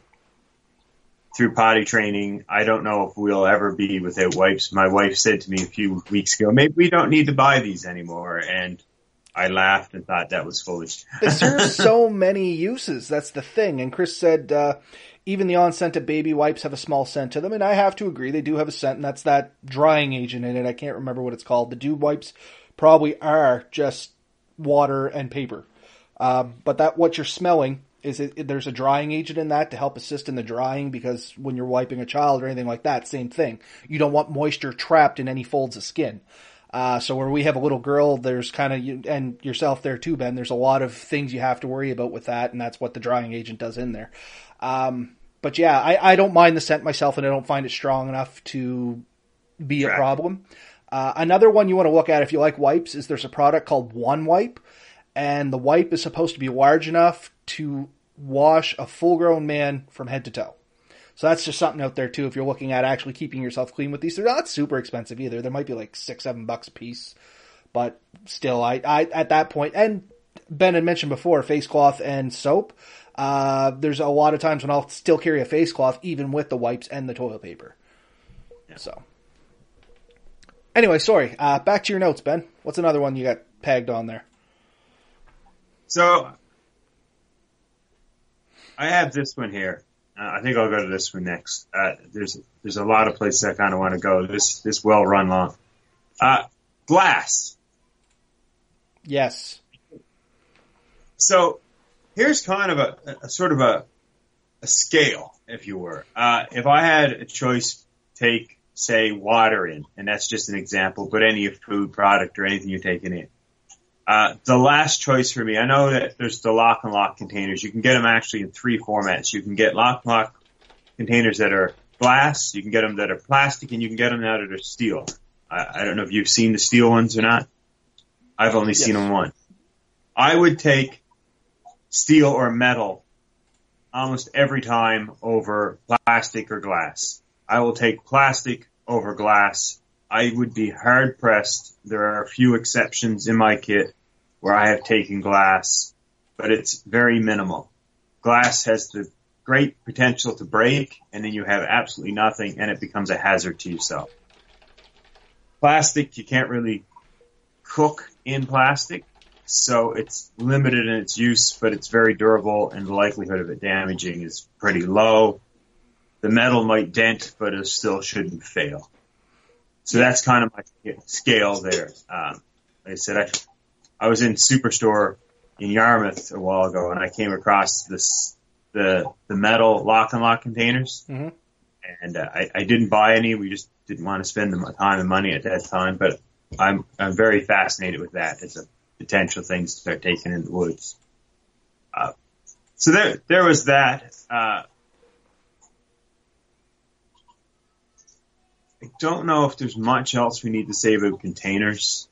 through potty training, I don't know if we'll ever be without wipes. My wife said to me a few weeks ago, "Maybe we don't need to buy these anymore," and I laughed and thought that was foolish. They serve so many uses. That's the thing. And Chris said uh, even the on-scented baby wipes have a small scent to them, and I have to agree they do have a scent, and that's that drying agent in it. I can't remember what it's called. The dude wipes probably are just water and paper, um, but that what you're smelling is it, there's a drying agent in that to help assist in the drying because when you're wiping a child or anything like that, same thing. You don't want moisture trapped in any folds of skin. Uh, so where we have a little girl, there's kind of, and yourself there too, Ben, there's a lot of things you have to worry about with that, and that's what the drying agent does in there. Um, but yeah, I, I don't mind the scent myself, and I don't find it strong enough to be a problem. Uh, another one you want to look at if you like wipes is there's a product called One Wipe, and the wipe is supposed to be large enough to wash a full grown man from head to toe. So that's just something out there too. If you're looking at actually keeping yourself clean with these, they're not super expensive either. They might be like six, seven bucks a piece, but still, I, I at that point, and Ben had mentioned before, face cloth and soap. Uh, there's a lot of times when I'll still carry a face cloth even with the wipes and the toilet paper. Yeah. So, anyway, sorry. Uh, back to your notes, Ben. What's another one you got pegged on there? So I have this one here. Uh, I think I'll go to this one next. Uh, there's there's a lot of places I kind of want to go. This this well run long. Uh, glass. Yes. So here's kind of a, a sort of a, a scale, if you were. Uh, if I had a choice, take say water in, and that's just an example, but any food product or anything you're taking in. Uh, the last choice for me, I know that there's the lock and lock containers. You can get them actually in three formats. You can get lock and lock containers that are glass, you can get them that are plastic, and you can get them that are steel. I, I don't know if you've seen the steel ones or not. I've only seen Yes. them once. I would take steel or metal almost every time over plastic or glass. I will take plastic over glass. I would be hard pressed. There are a few exceptions in my kit where I have taken glass, but it's very minimal. Glass has the great potential to break and then you have absolutely nothing and it becomes a hazard to yourself. Plastic, you can't really cook in plastic, so it's limited in its use, but it's very durable and the likelihood of it damaging is pretty low. The metal might dent, but it still shouldn't fail. So that's kind of my scale there. Um, like I said, I, I was in Superstore in Yarmouth a while ago and I came across this, the, the metal lock and lock containers. Mhm. And uh, I, I didn't buy any. We just didn't want to spend the time and money at that time, but I'm, I'm very fascinated with that as a potential thing to start taking in the woods. Uh, so there, there was that. Uh, don't know if there's much else we need to say about containers.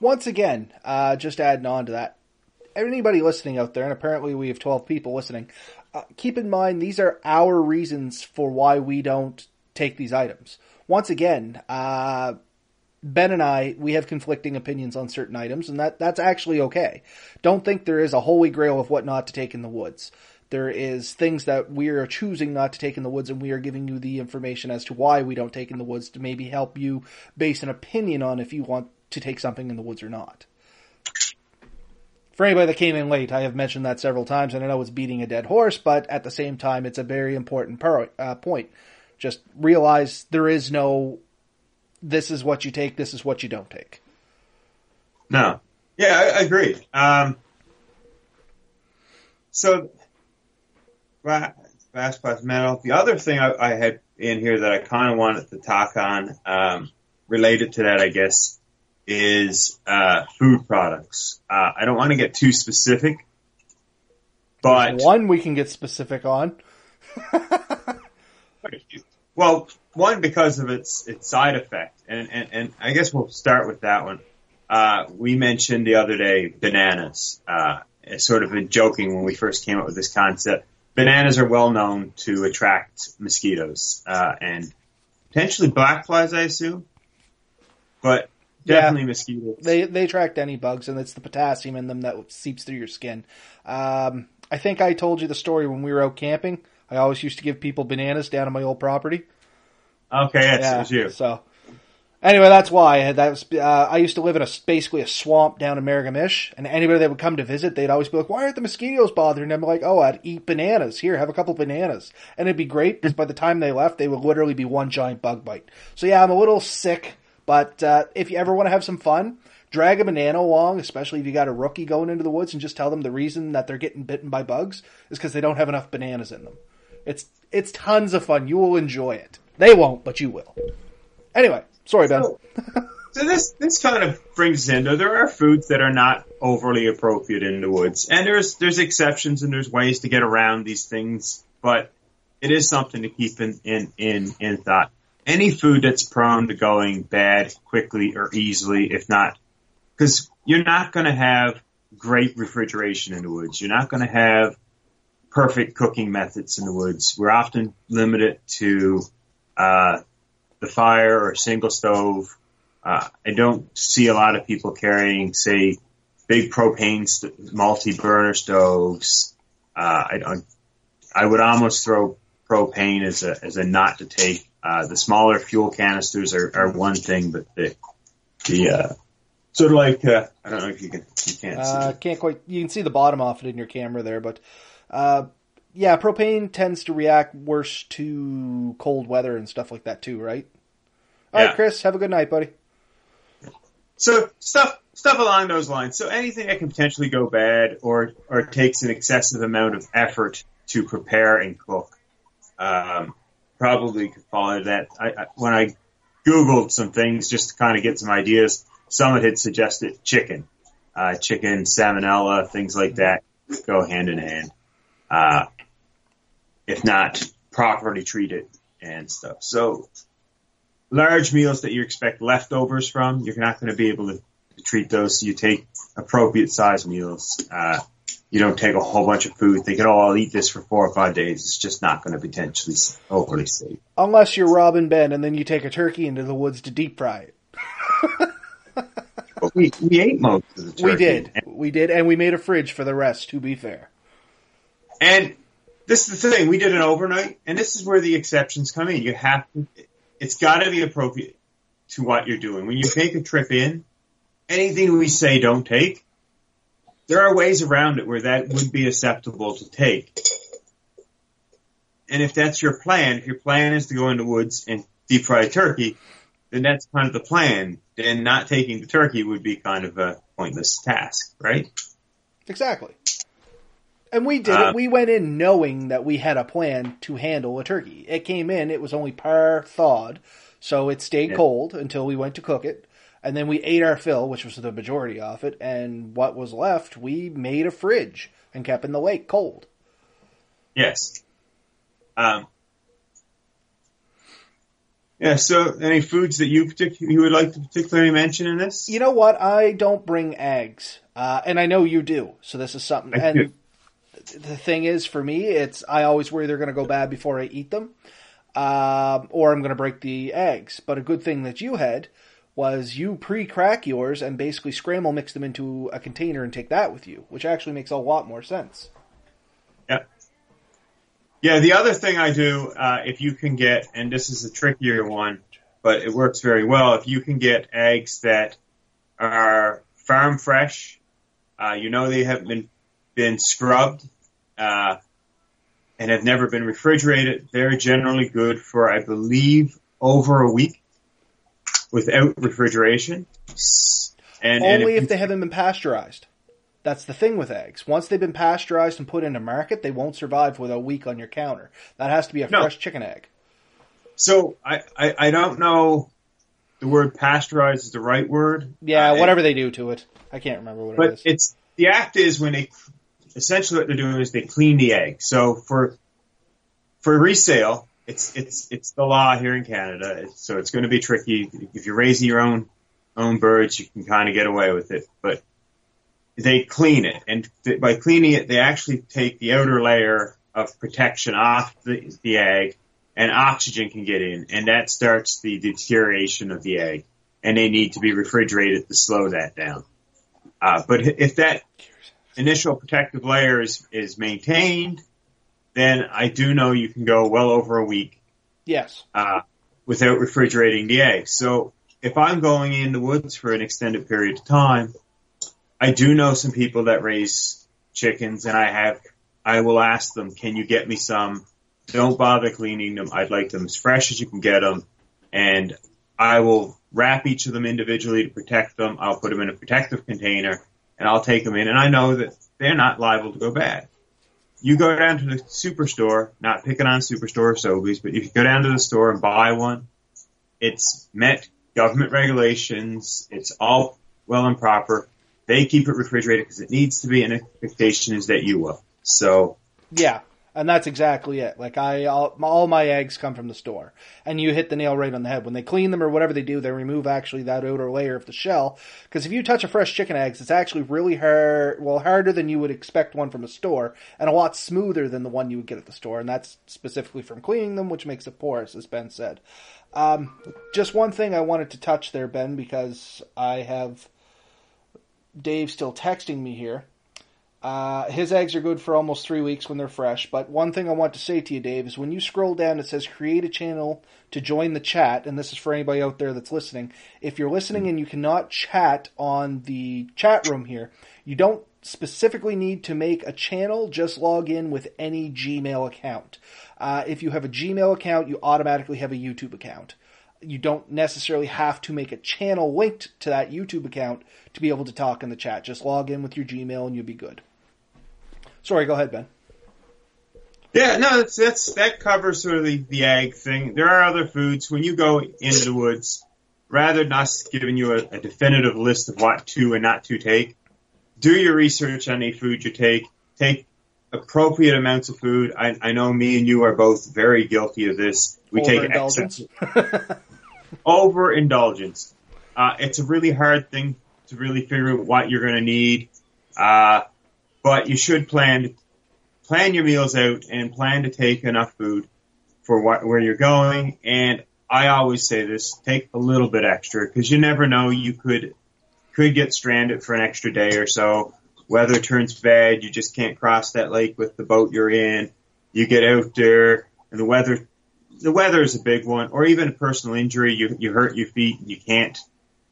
Once again, uh, just adding on to that, anybody listening out there, and apparently we have 12 people listening, uh, keep in mind these are our reasons for why we don't take these items. Once again, uh, Ben and I, we have conflicting opinions on certain items, and that, that's actually okay. Don't think there is a holy grail of what not to take in the woods. There is things that we are choosing not to take in the woods, and we are giving you the information as to why we don't take in the woods to maybe help you base an opinion on if you want to take something in the woods or not. For anybody that came in late, I have mentioned that several times, and I know it's beating a dead horse, but at the same time, it's a very important per- uh, point. Just realize there is no, this is what you take, this is what you don't take. No. Yeah, I, I agree. Um, so, glass plus metal. The other thing I, I had in here that I kind of wanted to talk on, um, related to that, I guess, is uh, food products. Uh, I don't want to get too specific, but One we can get specific on. Well, one because of its its side effect, and and, and I guess we'll start with that one. Uh, we mentioned the other day bananas, uh, sort of in joking when we first came up with this concept. Bananas are well known to attract mosquitoes uh, and potentially black flies, I assume, but Yeah. definitely mosquitoes. They they attract any bugs, and it's the potassium in them that seeps through your skin. Um, I think I told you the story when we were out camping. I always used to give people bananas down on my old property. okay, it was you. So anyway, that's why that was. Uh, I used to live in a basically a swamp down in Merigomish, and anybody that would come to visit, they'd always be like, "Why aren't the mosquitoes bothering?" them?" Like, "Oh, I'd eat bananas. Here, have a couple bananas," and it'd be great because by the time they left, they would literally be one giant bug bite. So yeah, I'm a little sick, but uh, if you ever want to have some fun. Drag a banana along, especially if you got a rookie going into the woods, and just tell them the reason that they're getting bitten by bugs is because they don't have enough bananas in them. It's it's tons of fun. You will enjoy it. They won't, but you will. Anyway, sorry, Ben. So, so this this kind of brings us into there are foods that are not overly appropriate in the woods, and there's there's exceptions and there's ways to get around these things, but it is something to keep in in in, in thought. Any food that's prone to going bad quickly or easily, if not, because you're not going to have great refrigeration in the woods. You're not going to have perfect cooking methods in the woods. We're often limited to uh, the fire or a single stove. Uh, I don't see a lot of people carrying, say, big propane st- multi-burner stoves. Uh, I, I would almost throw propane as a as a not to take. Uh, the smaller fuel canisters are, are one thing, but the the uh, sort of like uh, I don't know if you can you can't Uh, see. can't quite. You can see the bottom off it in your camera there, but uh, yeah, propane tends to react worse to cold weather and stuff like that too, right? All right, Yeah. Chris, have a good night, buddy. So stuff stuff along those lines. So anything that can potentially go bad or or takes an excessive amount of effort to prepare and cook, um, probably could fall into that. I, I, when I googled some things just to kind of get some ideas, someone had suggested chicken, uh, chicken, salmonella, things like that go hand in hand. Uh, if not properly treated and stuff. So large meals that you expect leftovers from, you're not going to be able to, treat those. So you take appropriate size meals. Uh, you don't take a whole bunch of food thinking, oh, I'll eat this for four or five days. It's just not going to be potentially overly safe. Unless you're Robin Ben, and then you take a turkey into the woods to deep fry it. But we, we ate most of the turkey. We did, we did, and we made a fridge for the rest. To be fair, And this is the thing, we did it overnight, and this is where the exceptions come in. You have to, it's got to be appropriate to what you're doing. When you take a trip in, anything we say don't take, there are ways around it where that would be acceptable to take. And if that's your plan, if your plan is to go in the woods and deep fry turkey, then that's kind of the plan. Then not taking the turkey would be kind of a pointless task, right? exactly. And we did Uh, it. We went in knowing that we had a plan to handle a turkey. It came in. It was only par thawed, so it stayed Yeah. cold until we went to cook it. And then we ate our fill, which was the majority of it. And what was left, we made a fridge and kept in the lake cold. Yes. Um, yeah. So, any foods that you partic- you would like to particularly mention in this? You know what? I don't bring eggs, uh, and I know you do. So this is something. I and do. The thing is, for me, it's I always worry they're going to go bad before I eat them, um, or I'm going to break the eggs. But a good thing that you had was you pre-crack yours and basically scramble mix them into a container and take that with you, which actually makes a lot more sense. Yeah. Yeah. The other thing I do, uh, if you can get, and this is a trickier one, but it works very well. If you can get eggs that are farm fresh, uh, you know they haven't been been scrubbed, uh, and have never been refrigerated. They're generally good for, I believe, over a week without refrigeration. And, and Only if they haven't been pasteurized. That's the thing with eggs. Once they've been pasteurized and put into market, they won't survive with a week on your counter. That has to be a No. fresh chicken egg. So I, I, I don't know the word pasteurized is the right word. Yeah, Uh, whatever they do to it. I can't remember what it But is. it's the act is when they essentially what they're doing is they clean the egg. So for for resale, it's it's it's the law here in Canada. So it's going to be tricky if you're raising your own own birds. You can kind of get away with it, but they clean it, and th- by cleaning it, they actually take the outer layer of protection off the, the egg, and oxygen can get in, and that starts the deterioration of the egg, and they need to be refrigerated to slow that down. Uh, but if that initial protective layer is, is maintained, then I do know you can go well over a week yes. uh, without refrigerating the eggs. So if I'm going in the woods for an extended period of time, I do know some people that raise chickens, and I have I will ask them, "Can you get me some?" Don't bother cleaning them. I'd like them as fresh as you can get them, and I will wrap each of them individually to protect them. I'll put them in a protective container, and I'll take them in, and I know that they're not liable to go bad. You go down to the superstore, not picking on superstore or Sobeys, but if you go down to the store and buy one, it's met government regulations. It's all well and proper. They keep it refrigerated because it needs to be, and expectation is that you will. So Yeah, and that's exactly it. Like I, all, all my eggs come from the store, and you hit the nail right on the head. When they clean them or whatever they do, they remove actually that outer layer of the shell. Because if you touch a fresh chicken eggs, it's actually really hard. Well, harder than you would expect one from a store, and a lot smoother than the one you would get at the store. And that's specifically from cleaning them, which makes it porous, as Ben said. Um, just one thing I wanted to touch there, Ben, because I have Dave still texting me here. Uh, his eggs are good for almost three weeks when they're fresh. But one thing I want to say to you, Dave, is when you scroll down, it says create a channel to join the chat. And this is for anybody out there that's listening. If you're listening and you cannot chat on the chat room here, you don't specifically need to make a channel. Just log in with any Gmail account. Uh, if you have a Gmail account, you automatically have a YouTube account. You don't necessarily have to make a channel linked to that YouTube account to be able to talk in the chat. Just log in with your Gmail and you'll be good. Sorry, go ahead, Ben. Yeah, no, that's, that's that covers sort of the, the egg thing. There are other foods when you go into the woods. Rather than us giving you a, a definitive list of what to and not to take, do your research on any food you take. Take appropriate amounts of food. I, I know me and you are both very guilty of this. We take excess overindulgence. Uh, it's a really hard thing to really figure out what you're going to need. Uh, but you should plan plan your meals out and plan to take enough food for what where you're going. And I always say this: take a little bit extra because you never know. You could could get stranded for an extra day or so. Weather turns bad. You just can't cross that lake with the boat you're in. You get out there and the weather the weather is a big one, or even a personal injury. You you hurt your feet and you can't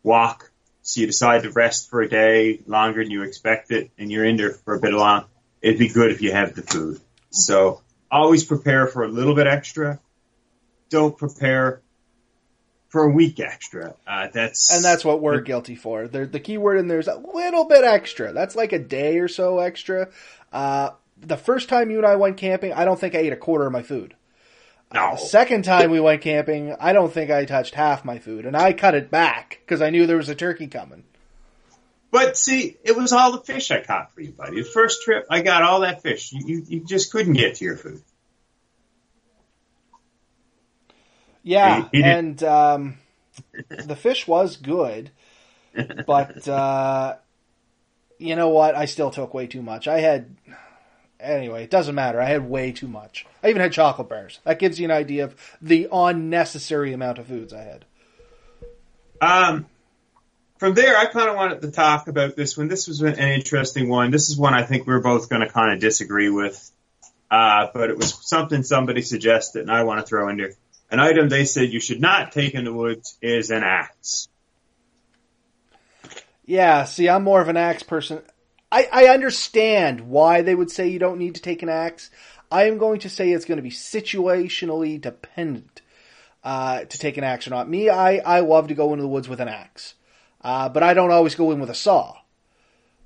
walk so you decide to rest for a day longer than you expected, and you're in there for a bit long, it'd be good if you have the food. So always prepare for a little bit extra. Don't prepare for a week extra. Uh, that's and that's what we're guilty for. The, the key word in there is a little bit extra. That's like a day or so extra. Uh, the first time you and I went camping, I don't think I ate a quarter of my food. No. second time we went camping, I don't think I touched half my food, and I cut it back because I knew there was a turkey coming. But see, it was all the fish I caught for you, buddy. The first trip, I got all that fish. You, you, you just couldn't get to your food. Yeah, and um, the fish was good, but uh, you know what? I still took way too much. I had anyway, it doesn't matter. I had way too much. I even had chocolate bars. That gives you an idea of the unnecessary amount of foods I had. Um, from there, I kind of wanted to talk about this one. This was an interesting one. This is one I think we're both going to kind of disagree with. Uh, but it was something somebody suggested, and I want to throw in there. An item they said you should not take in the woods is an axe. Yeah, see, I'm more of an axe person. I, I understand why they would say you don't need to take an axe. I am going to say it's going to be situationally dependent uh, to take an axe or not. Me, I, I love to go into the woods with an axe, uh, but I don't always go in with a saw.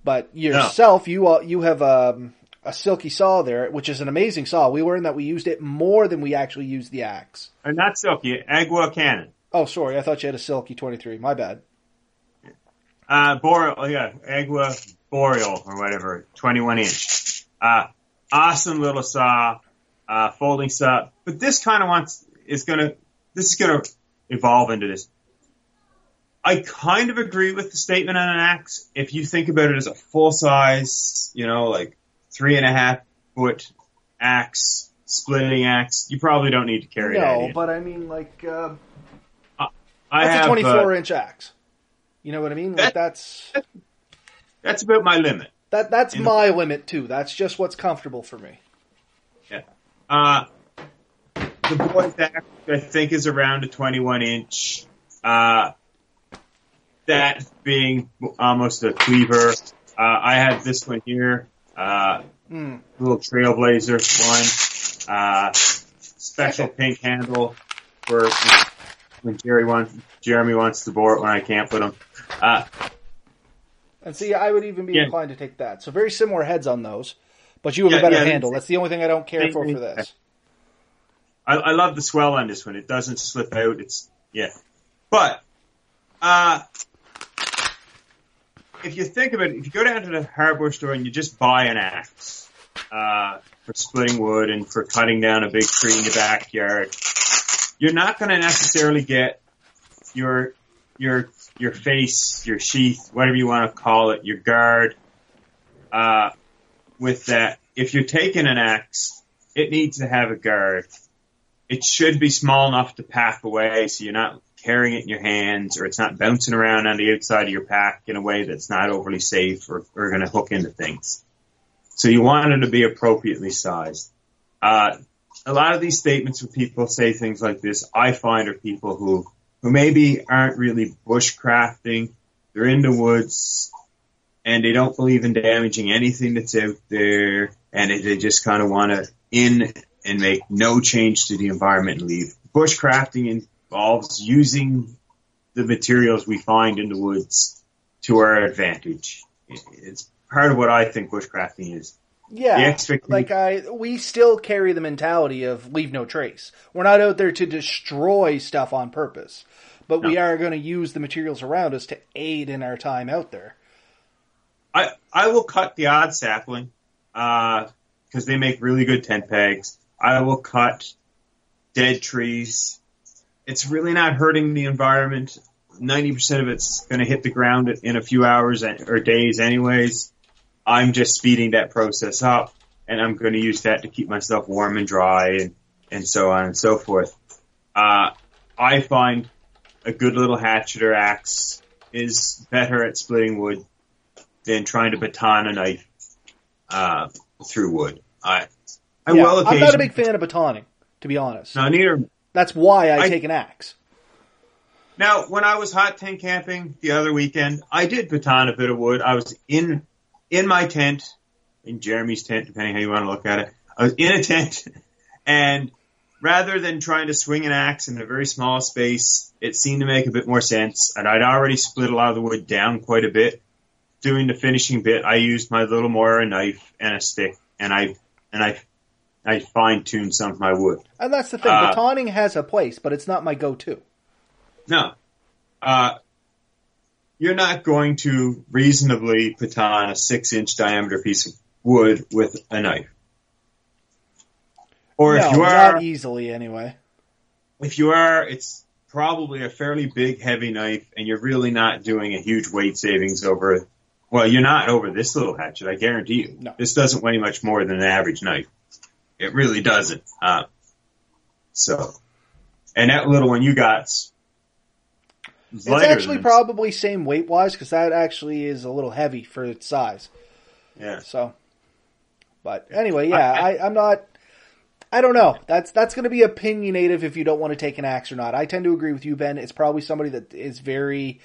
But yourself, no. you you have um, a silky saw there, which is an amazing saw. We learned that we used it more than we actually used the axe. And not silky, Agawa Canyon. Oh, sorry, I thought you had a silky twenty three. My bad. Uh, Boreal, oh, yeah, Agawa Boreal or whatever, 21 inch. Uh, awesome little saw, uh, folding saw. But this kind of wants, is gonna, this is gonna evolve into this. I kind of agree with the statement on an axe. If you think about it as a full size, you know, like three and a half foot axe, splitting axe, you probably don't need to carry no, No, but I mean, like, uh, I that's have, a 24 uh, inch axe. You know what I mean? That- Like that's That's about my limit. that that's my limit too. That's just what's comfortable for me. Yeah. Uh, the boy's axe, I think, is around a 21 inch. Uh, that being almost a cleaver. Uh, I have this one here. Uh, Mm. little Trailblazer one. Uh, special pink handle for when Jerry wants, Jeremy wants to bore it when I can't put him. And see, I would even be Yeah. inclined to take that. So very similar heads on those, but you have Yeah, a better yeah, handle. That's the only thing I don't care for for this. I, I love the swell on this one. It doesn't slip out. It's yeah, but uh, if you think about it, if you go down to the hardware store and you just buy an axe uh, for splitting wood and for cutting down a big tree in the backyard, you're not going to necessarily get your your your face, your sheath, whatever you want to call it, your guard. Uh, with that, if you're taking an axe, it needs to have a guard it should be small enough to pack away so you're not carrying it in your hands or it's not bouncing around on the outside of your pack in a way that's not overly safe or, or going to hook into things. So you want it to be appropriately sized. Uh, a lot of these statements when people say things like this, I find are people who, who maybe aren't really bushcrafting. They're in the woods and they don't believe in damaging anything that's out there and they just kind of want to in and make no change to the environment and leave. Bushcrafting involves using the materials we find in the woods to our advantage. It's part of what I think bushcrafting is. Yeah, like I, we still carry the mentality of leave no trace. We're not out there to destroy stuff on purpose, but no. we are going to use the materials around us to aid in our time out there. I I will cut the odd sapling because uh, they make really good tent pegs. I will cut dead trees. It's really not hurting the environment. 90% of it's going to hit the ground in a few hours or days anyways. I'm just speeding that process up and I'm going to use that to keep myself warm and dry and, and so on and so forth. Uh, I find a good little hatchet or axe is better at splitting wood than trying to baton a knife, uh, through wood. I, I yeah, will I'm not a big fan of batoning, to be honest. No, neither. That's why I, I take an axe. Now, when I was hot tent camping the other weekend, I did baton a bit of wood. I was in in my tent, in Jeremy's tent, depending how you want to look at it. I was in a tent, and rather than trying to swing an axe in a very small space, it seemed to make a bit more sense. And I'd already split a lot of the wood down quite a bit. Doing the finishing bit, I used my little Mora knife and a stick, and I and I I fine tuned some of my wood. And that's the thing. Uh, batoning has a place, but it's not my go-to. No. Uh, you're not going to reasonably put on a six inch diameter piece of wood with a knife. Or no, if you are not easily anyway. If you are, it's probably a fairly big, heavy knife, and you're really not doing a huge weight savings over. Well, you're not over this little hatchet. I guarantee you. No. This doesn't weigh much more than an average knife. It really doesn't. Uh, so, and that little one you got it's actually than... probably same weight wise because that actually is a little heavy for its size. Yeah. So, but anyway, yeah, I, I, I'm not. I don't know. That's that's going to be opinionative if you don't want to take an axe or not. I tend to agree with you, Ben. It's probably somebody that is very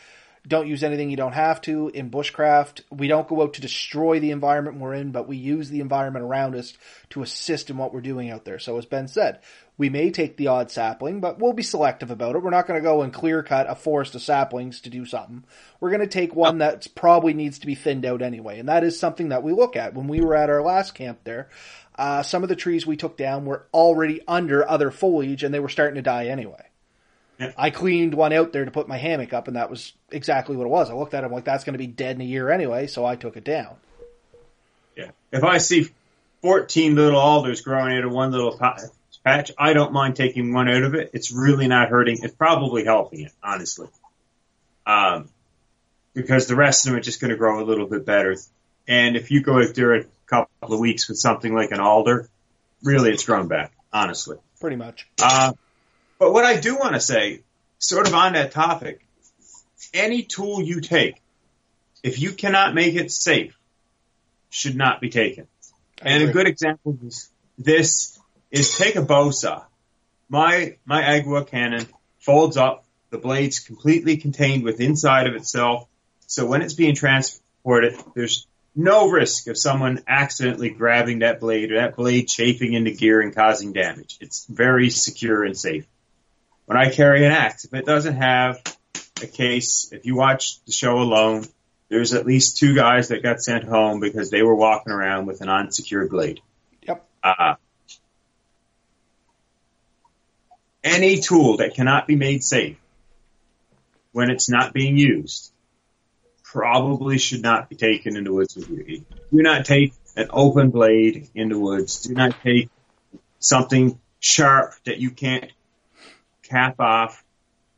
don't use anything you don't have to in bushcraft. We don't go out to destroy the environment we're in, but we use the environment around us to assist in what we're doing out there. So as Ben said, we may take the odd sapling, but we'll be selective about it. We're not going to go and clear cut a forest of saplings to do something. We're going to take one that probably needs to be thinned out anyway. And that is something that we look at. When we were at our last camp there, uh, some of the trees we took down were already under other foliage and they were starting to die anyway. Yeah. I cleaned one out there to put my hammock up and that was exactly what it was. I looked at it, I'm like, that's going to be dead in a year anyway, so I took it down. Yeah. If I see 14 little alders growing out of one little patch. I don't mind taking one out of it. It's really not hurting. It's probably helping it, honestly. Um, because the rest of them are just going to grow a little bit better. And if you go out there a couple of weeks with something like an alder, really it's grown back, honestly. Pretty much. Uh, but what I do want to say, sort of on that topic, any tool you take, if you cannot make it safe, should not be taken. And a good example is this is take a Bosa. My, my Agawa Canyon folds up, the blade's completely contained with inside of itself. So when it's being transported, there's no risk of someone accidentally grabbing that blade or that blade chafing into gear and causing damage. It's very secure and safe. When I carry an axe, if it doesn't have a case, if you watch the show alone, there's at least two guys that got sent home because they were walking around with an unsecured blade. Yep. Uh, any tool that cannot be made safe when it's not being used probably should not be taken into woods with you. Do not take an open blade into the woods. Do not take something sharp that you can't cap off.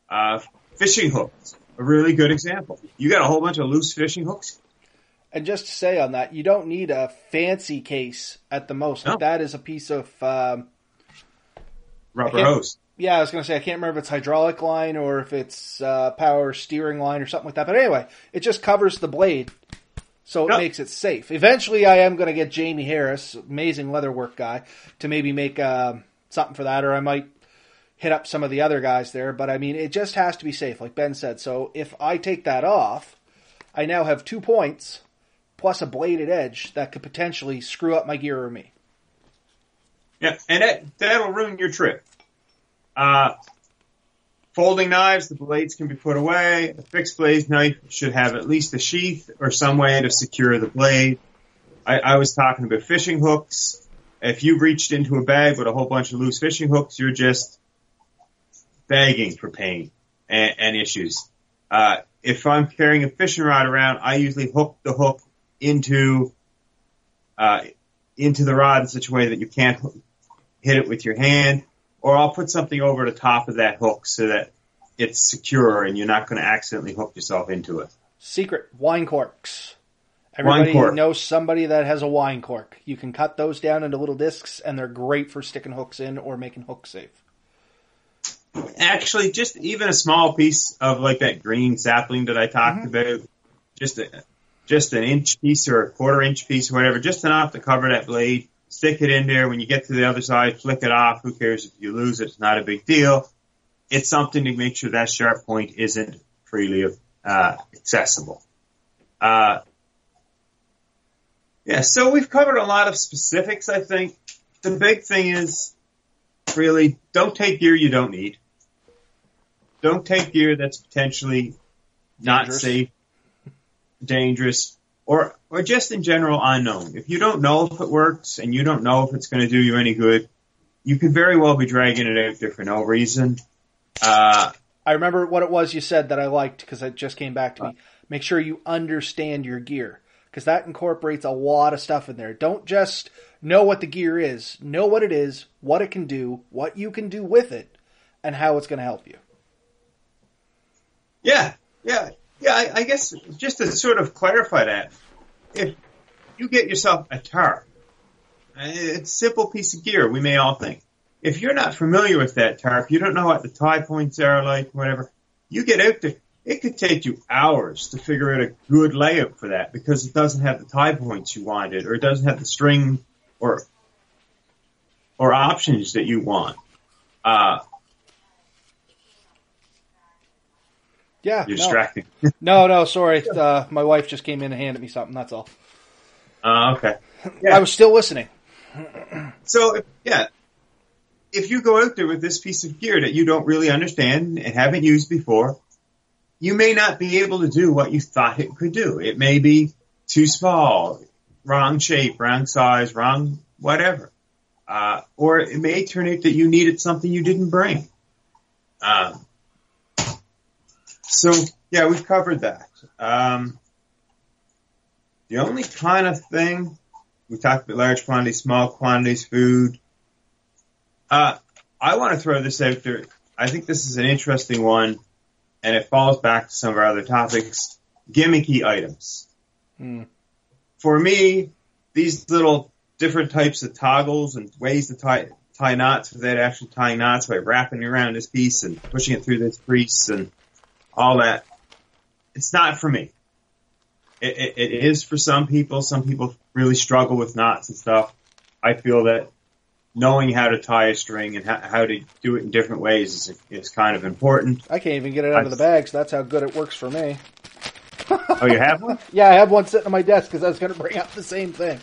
Uh, fishing hooks, a really good example. You got a whole bunch of loose fishing hooks. And just to say on that, you don't need a fancy case at the most. No. Like that is a piece of um, rubber hose yeah, I was going to say I can't remember if it's hydraulic line or if it's uh, power steering line or something like that. But anyway, it just covers the blade, so it Yep. makes it safe. Eventually, I am going to get Jamie Harris, amazing leatherwork guy, to maybe make uh, something for that, or I might hit up some of the other guys there. But I mean, it just has to be safe, like Ben said. So if I take that off, I now have two points plus a bladed edge that could potentially screw up my gear or me. Yeah, and that, that'll ruin your trip. Uh, folding knives, the blades can be put away. A fixed blade knife should have at least a sheath or some way to secure the blade. I, I was talking about fishing hooks. If you reached into a bag with a whole bunch of loose fishing hooks, you're just begging for pain and, and issues. Uh, if I'm carrying a fishing rod around, I usually hook the hook into uh, into the rod in such a way that you can't hit it with your hand, or I'll put something over the top of that hook so that it's secure and you're not going to accidentally hook yourself into it. Secret wine corks. Everybody cork. knows somebody that has a wine cork. You can cut those down into little discs, and they're great for sticking hooks in or making hooks safe. Actually, just even a small piece of like that green sapling that I talked Mm-hmm. about, just a, just an inch piece or a quarter inch piece or whatever, just enough to cover that blade. Stick it in there. When you get to the other side, flick it off. Who cares if you lose it? It's not a big deal. It's something to make sure that sharp point isn't freely uh, accessible. Uh, yeah, so we've covered a lot of specifics. I think the big thing is really don't take gear you don't need. Don't take gear that's potentially not Dangerous. safe, dangerous, or or just in general unknown. If you don't know if it works and you don't know if it's going to do you any good, you could very well be dragging it out there for no reason. Uh, I remember what it was you said that I liked because it just came back to me. Make sure you understand your gear because that incorporates a lot of stuff in there. Don't just know what the gear is. Know what it is, what it can do, what you can do with it, and how it's going to help you. Yeah, yeah, yeah. I, I guess just to sort of clarify that, if you get yourself a tarp, it's a simple piece of gear. We may all think. If you're not familiar with that tarp, you don't know what the tie points are like, whatever. You get out there. It could take you hours to figure out a good layout for that because it doesn't have the tie points you wanted, or it doesn't have the string or or options that you want. Uh, Yeah. you're no. distracting. No, no, sorry. Uh, my wife just came in and handed me something. That's all. Uh, okay. Yeah. I was still listening. So yeah, if you go out there with this piece of gear that you don't really understand and haven't used before, you may not be able to do what you thought it could do. It may be too small, wrong shape, wrong size, wrong whatever. Uh, or it may turn out that you needed something you didn't bring. Um, so yeah, we've covered that. Um, the only kind of thing we talked about large quantities, small quantities, food. Uh, I want to throw this out there. I think this is an interesting one, and it falls back to some of our other topics. Gimmicky items. Hmm. For me, these little different types of toggles and ways to tie tie knots without actually tying knots by wrapping around this piece and pushing it through this crease and all that. It's not for me. It, it, it is for some people. Some people really struggle with knots and stuff. I feel that knowing how to tie a string and how, how to do it in different ways is, is kind of important. I can't even get it out of the bag, so that's how good it works for me. Oh, you have one? Yeah, I have one sitting on my desk because I was going to bring up the same thing.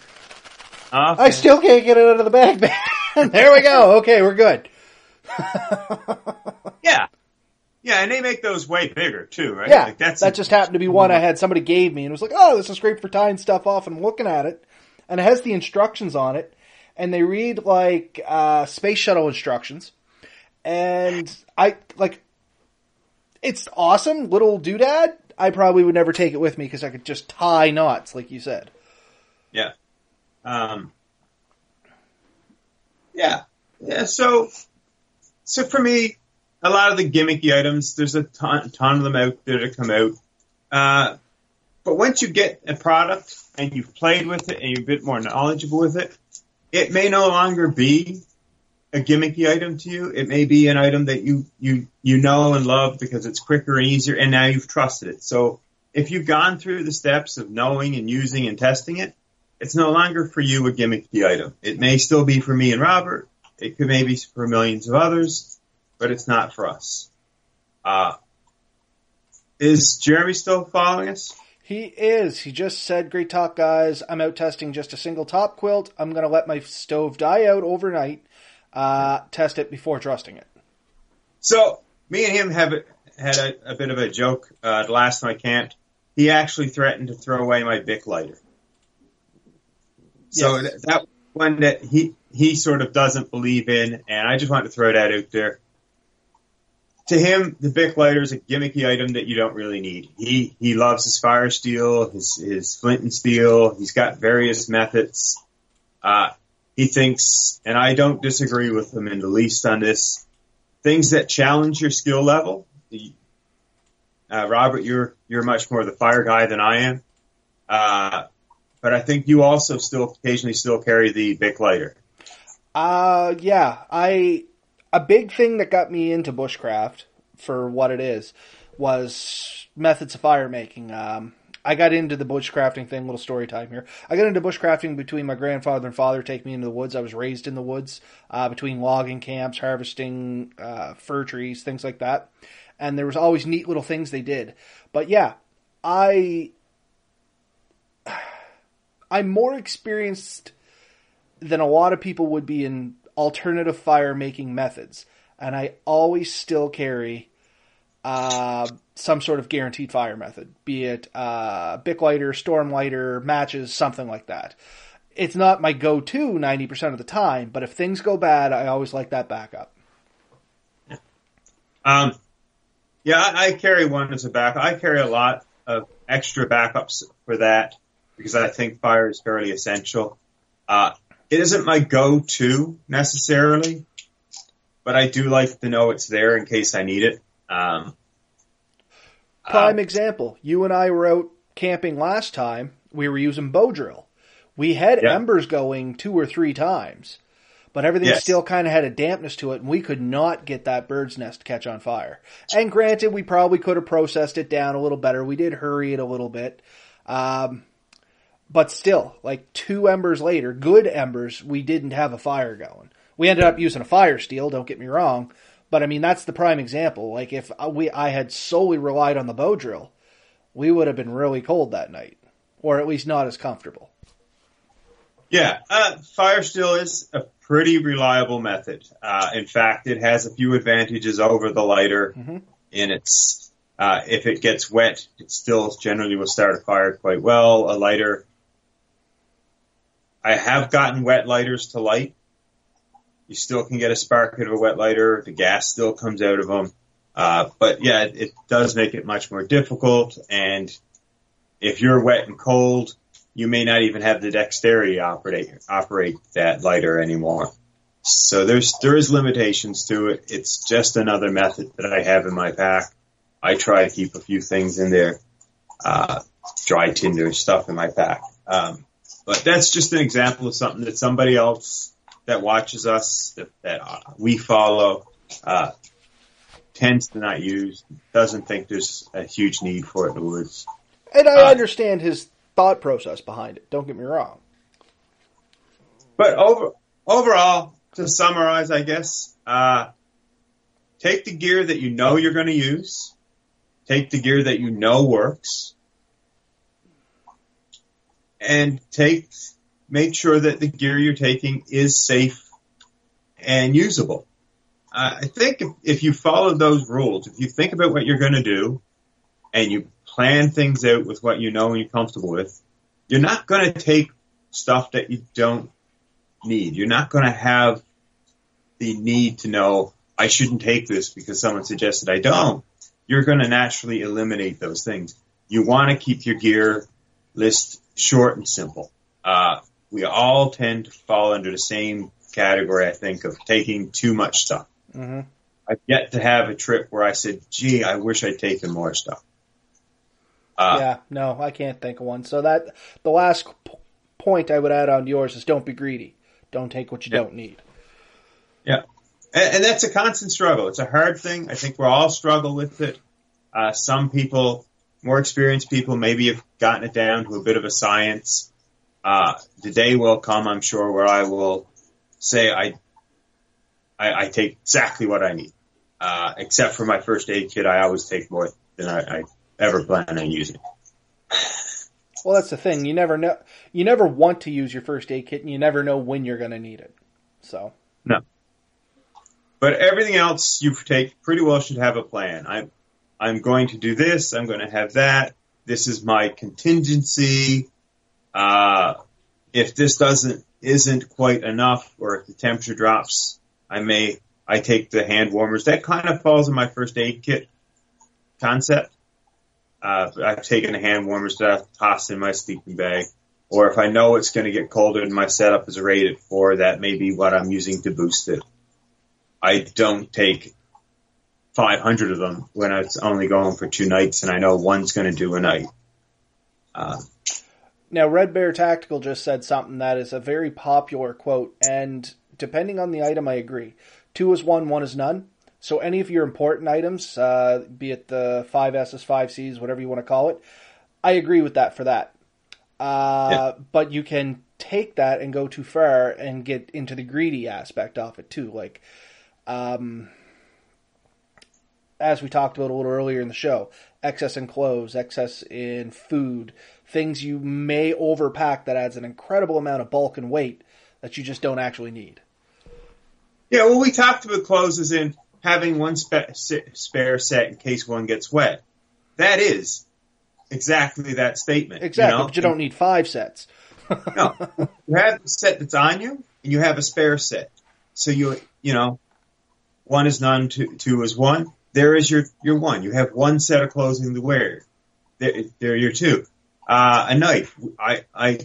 Uh, I still can't get it out of the bag, man. there we go. Okay, we're good. yeah. Yeah, and they make those way bigger too, right? Yeah, Like, that's that just happened to be one I had somebody gave me and it was like, oh, this is great for tying stuff off. And I'm looking at it, and it has the instructions on it, and they read like uh, space shuttle instructions, and I like, it's awesome, little doodad. I probably would never take it with me because I could just tie knots, like you said. Yeah. Um, yeah. Yeah. So, so for me, a lot of the gimmicky items, there's a ton, ton of them out there to come out. Uh, but once you get a product and you've played with it and you're a bit more knowledgeable with it, it may no longer be a gimmicky item to you. It may be an item that you, you, you know and love because it's quicker and easier and now you've trusted it. So if you've gone through the steps of knowing and using and testing it, it's no longer for you a gimmicky item. It may still be for me and Robert. It could maybe for millions of others, but it's not for us. Uh, is Jeremy still following us? He is. He just said, Great talk, guys. I'm out testing just a single top quilt. I'm going to let my stove die out overnight, uh, test it before trusting it. So, me and him have had a, a bit of a joke uh, last time I camped. He actually threatened to throw away my Bic lighter. So yes. that, that one that he he sort of doesn't believe in, and I just want to throw that out there to him, the Bic lighter is a gimmicky item that you don't really need. He he loves his fire steel, his his flint and steel. He's got various methods. Uh, he thinks, and I don't disagree with him in the least on this. Things that challenge your skill level. Uh, Robert, you're you're much more the fire guy than I am. Uh, but I think you also still occasionally still carry the Bic lighter. Uh, yeah, I a big thing that got me into bushcraft for what it is was methods of fire making. Um, I got into the bushcrafting thing. Little story time here. I got into bushcrafting between my grandfather and father take me into the woods. I was raised in the woods, uh, between logging camps, harvesting uh, fir trees, things like that. And there was always neat little things they did. But yeah, I I'm more experienced than a lot of people would be in alternative fire making methods, and I always still carry uh, some sort of guaranteed fire method, be it uh, Bic lighter, storm lighter, matches, something like that. It's not my go-to 90% of the time, but if things go bad, I always like that backup. Um, yeah, I, I carry one as a backup. I carry a lot of extra backups for that because I think fire is fairly essential. Uh, it isn't my go-to necessarily, but I do like to know it's there in case I need it. Um, Prime um, example: you and I were out camping last time. We were using bow drill. We had yeah. embers going two or three times, but everything yes. still kind of had a dampness to it, and we could not get that bird's nest to catch on fire. And granted, we probably could have processed it down a little better. We did hurry it a little bit. Um, but still, like two embers later, good embers, we didn't have a fire going. We ended up using a fire steel, don't get me wrong, but I mean that's the prime example. Like if we I had solely relied on the bow drill, we would have been really cold that night, or at least not as comfortable. Yeah, uh, fire steel is a pretty reliable method. Uh, in fact, it has a few advantages over the lighter mm-hmm. in its uh, if it gets wet, it still generally will start a fire quite well. A lighter I have gotten wet lighters to light. You still can get a spark out of a wet lighter. The gas still comes out of them. Uh, but yeah, it, it does make it much more difficult. And if you're wet and cold, you may not even have the dexterity operate operate that lighter anymore. So there's there is limitations to it. It's just another method that I have in my pack. I try to keep a few things in there, uh, dry tinder stuff in my pack. Um, but that's just an example of something that somebody else that watches us, that, that uh, we follow, uh, tends to not use, doesn't think there's a huge need for it in the woods. And I uh, understand his thought process behind it. Don't get me wrong. But over, overall, to summarize, I guess, uh, take the gear that you know you're going to use. Take the gear that you know works and take, make sure that the gear you're taking is safe and usable. I think if you follow those rules, if you think about what you're going to do and you plan things out with what you know and you're comfortable with, you're not going to take stuff that you don't need. You're not going to have the need to know I shouldn't take this because someone suggested I don't. You're going to naturally eliminate those things. You want to keep your gear list short and simple. Uh, we all tend to fall under the same category, I think, of taking too much stuff. Mm-hmm. I've yet to have a trip where I said, gee, I wish I'd taken more stuff. Uh, yeah, no, I can't think of one. So that the last p- point I would add on yours is don't be greedy. Don't take what you yeah. don't need. Yeah. And, and, that's a constant struggle. It's a hard thing. I think we all struggle with it. Uh, some people, more experienced people, maybe have gotten it down to a bit of a science. Uh, the day will come, I'm sure, where I will say I, I, I take exactly what I need. Uh, except for my first aid kit, I always take more than I, I ever plan on using. Well, that's the thing. You never know. You never want to use your first aid kit, and you never know when you're going to need it. So no. But everything else you take pretty well should have a plan. I'm I'm going to do this. I'm going to have that. This is my contingency. Uh, if this doesn't isn't quite enough, or if the temperature drops, I may I take the hand warmers. That kind of falls in my first aid kit concept. Uh, I've taken the hand warmers that I've tossed in my sleeping bag. Or if I know it's going to get colder and my setup is rated for, that may be what I'm using to boost it. I don't take 500 of them when it's only going for two nights and I know one's going to do a night. Uh, now, Red Bear Tactical just said something that is a very popular quote, and depending on the item, I agree. Two is one, one is none. So any of your important items, uh, be it the 5Ss, 5Cs, whatever you want to call it, I agree with that for that. Uh, yeah. But you can take that and go too far and get into the greedy aspect of it too. Like, um, as we talked about a little earlier in the show, excess in clothes, excess in food, things you may overpack that adds an incredible amount of bulk and weight that you just don't actually need. Yeah, well, we talked about clothes as in having one spe- spare set in case one gets wet. That is exactly that statement. Exactly, you know? but you don't need five sets. no, you have a set that's on you, and you have a spare set. So you, you know, one is none, two, two is one. There is your your one. You have one set of clothing to wear. There, there your two. Uh, a knife. I I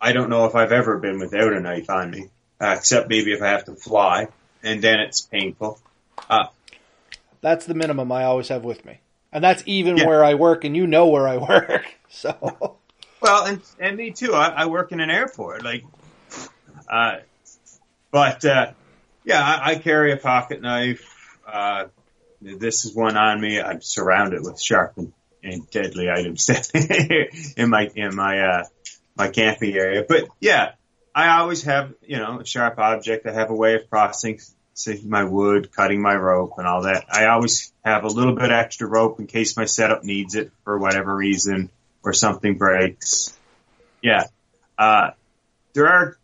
I don't know if I've ever been without a knife on me, uh, except maybe if I have to fly, and then it's painful. Uh, that's the minimum I always have with me, and that's even yeah. where I work, and you know where I work. So, well, and and me too. I, I work in an airport, like, uh, but uh, yeah, I, I carry a pocket knife. Uh, this is one on me. I'm surrounded with sharp and, and deadly items in my in my uh, my camping area. But yeah, I always have you know a sharp object. I have a way of processing my wood, cutting my rope and all that. I always have a little bit extra rope in case my setup needs it for whatever reason or something breaks. Yeah. Uh, there are,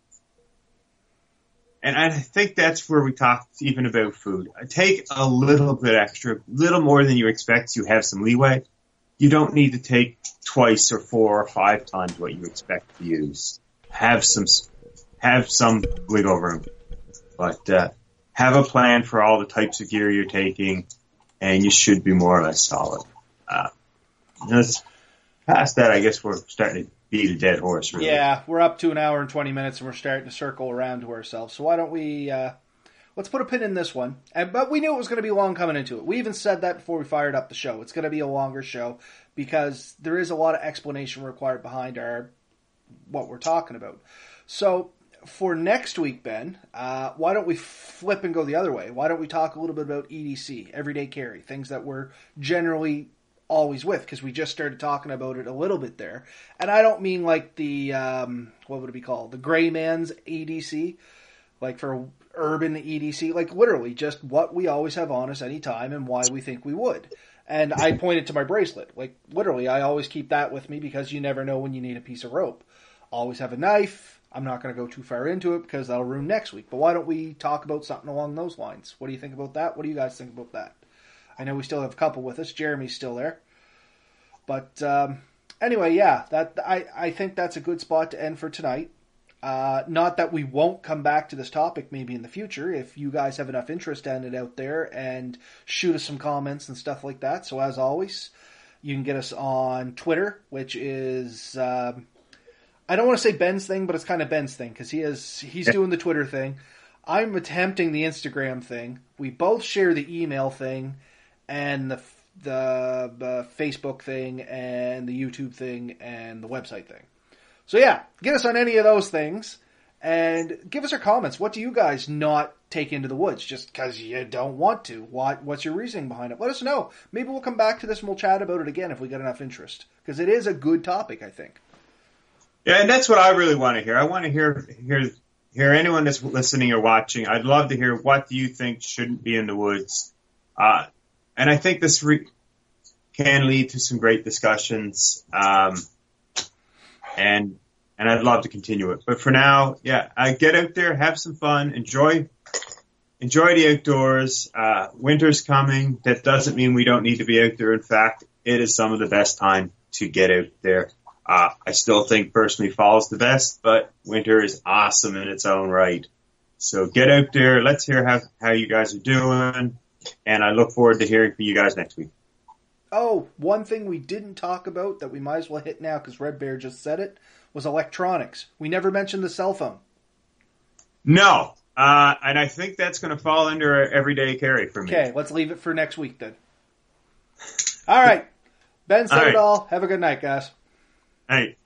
and I think that's where we talk even about food. Take a little bit extra, little more than you expect. You have some leeway. You don't need to take twice or four or five times what you expect to use. Have some, have some wiggle room. But, uh, have a plan for all the types of gear you're taking, and you should be more or less solid. Uh, past that, I guess we're starting to beat a dead horse. Really. Yeah, we're up to an hour and twenty minutes, and we're starting to circle around to ourselves. So why don't we? Uh, let's put a pin in this one. And, but we knew it was going to be long coming into it. We even said that before we fired up the show. It's going to be a longer show because there is a lot of explanation required behind our what we're talking about. So for next week, Ben, uh, why don't we flip and go the other way? Why don't we talk a little bit about EDC, everyday carry, things that we're generally always with, because we just started talking about it a little bit there. And I don't mean like the, um, what would it be called? The gray man's EDC, like for urban EDC, like literally just what we always have on us anytime and why we think we would. And I pointed to my bracelet. Like literally, I always keep that with me because you never know when you need a piece of rope. Always have a knife I'm not going to go too far into it because that'll ruin next week. But why don't we talk about something along those lines? What do you think about that? What do you guys think about that? I know we still have a couple with us. Jeremy's still there. But um, anyway, yeah, that I, I think that's a good spot to end for tonight. Uh, not that we won't come back to this topic maybe in the future if you guys have enough interest in it out there and shoot us some comments and stuff like that. So as always, you can get us on Twitter, which is um, I don't want to say Ben's thing, but it's kind of Ben's thing because he is he's yeah. doing the Twitter thing. I'm attempting the Instagram thing. We both share the email thing and the the, Facebook thing and the YouTube thing and the website thing. So yeah, get us on any of those things and give us your comments. What do you guys not take into the woods just because you don't want to? What What's your reasoning behind it? Let us know. Maybe we'll come back to this and we'll chat about it again if we get enough interest because it is a good topic. I think. Yeah, and that's what I really want to hear. I want to hear hear hear anyone that's listening or watching. I'd love to hear what do you think shouldn't be in the woods. Uh, and I think this re- can lead to some great discussions. Um, and and I'd love to continue it. But for now, yeah, I get out there, have some fun, enjoy enjoy the outdoors. Uh, winter's coming. That doesn't mean we don't need to be out there. In fact, it is some of the best time to get out there. Uh, I still think personally fall is the best, but winter is awesome in its own right. So get out there. Let's hear how, how you guys are doing. And I look forward to hearing from you guys next week. Oh, one thing we didn't talk about that we might as well hit now because Red Bear just said it was electronics. We never mentioned the cell phone. No, uh, and I think that's going to fall under everyday carry for me. Okay, let's leave it for next week then. All right, Ben said all right. it all. Have a good night, guys. Hey.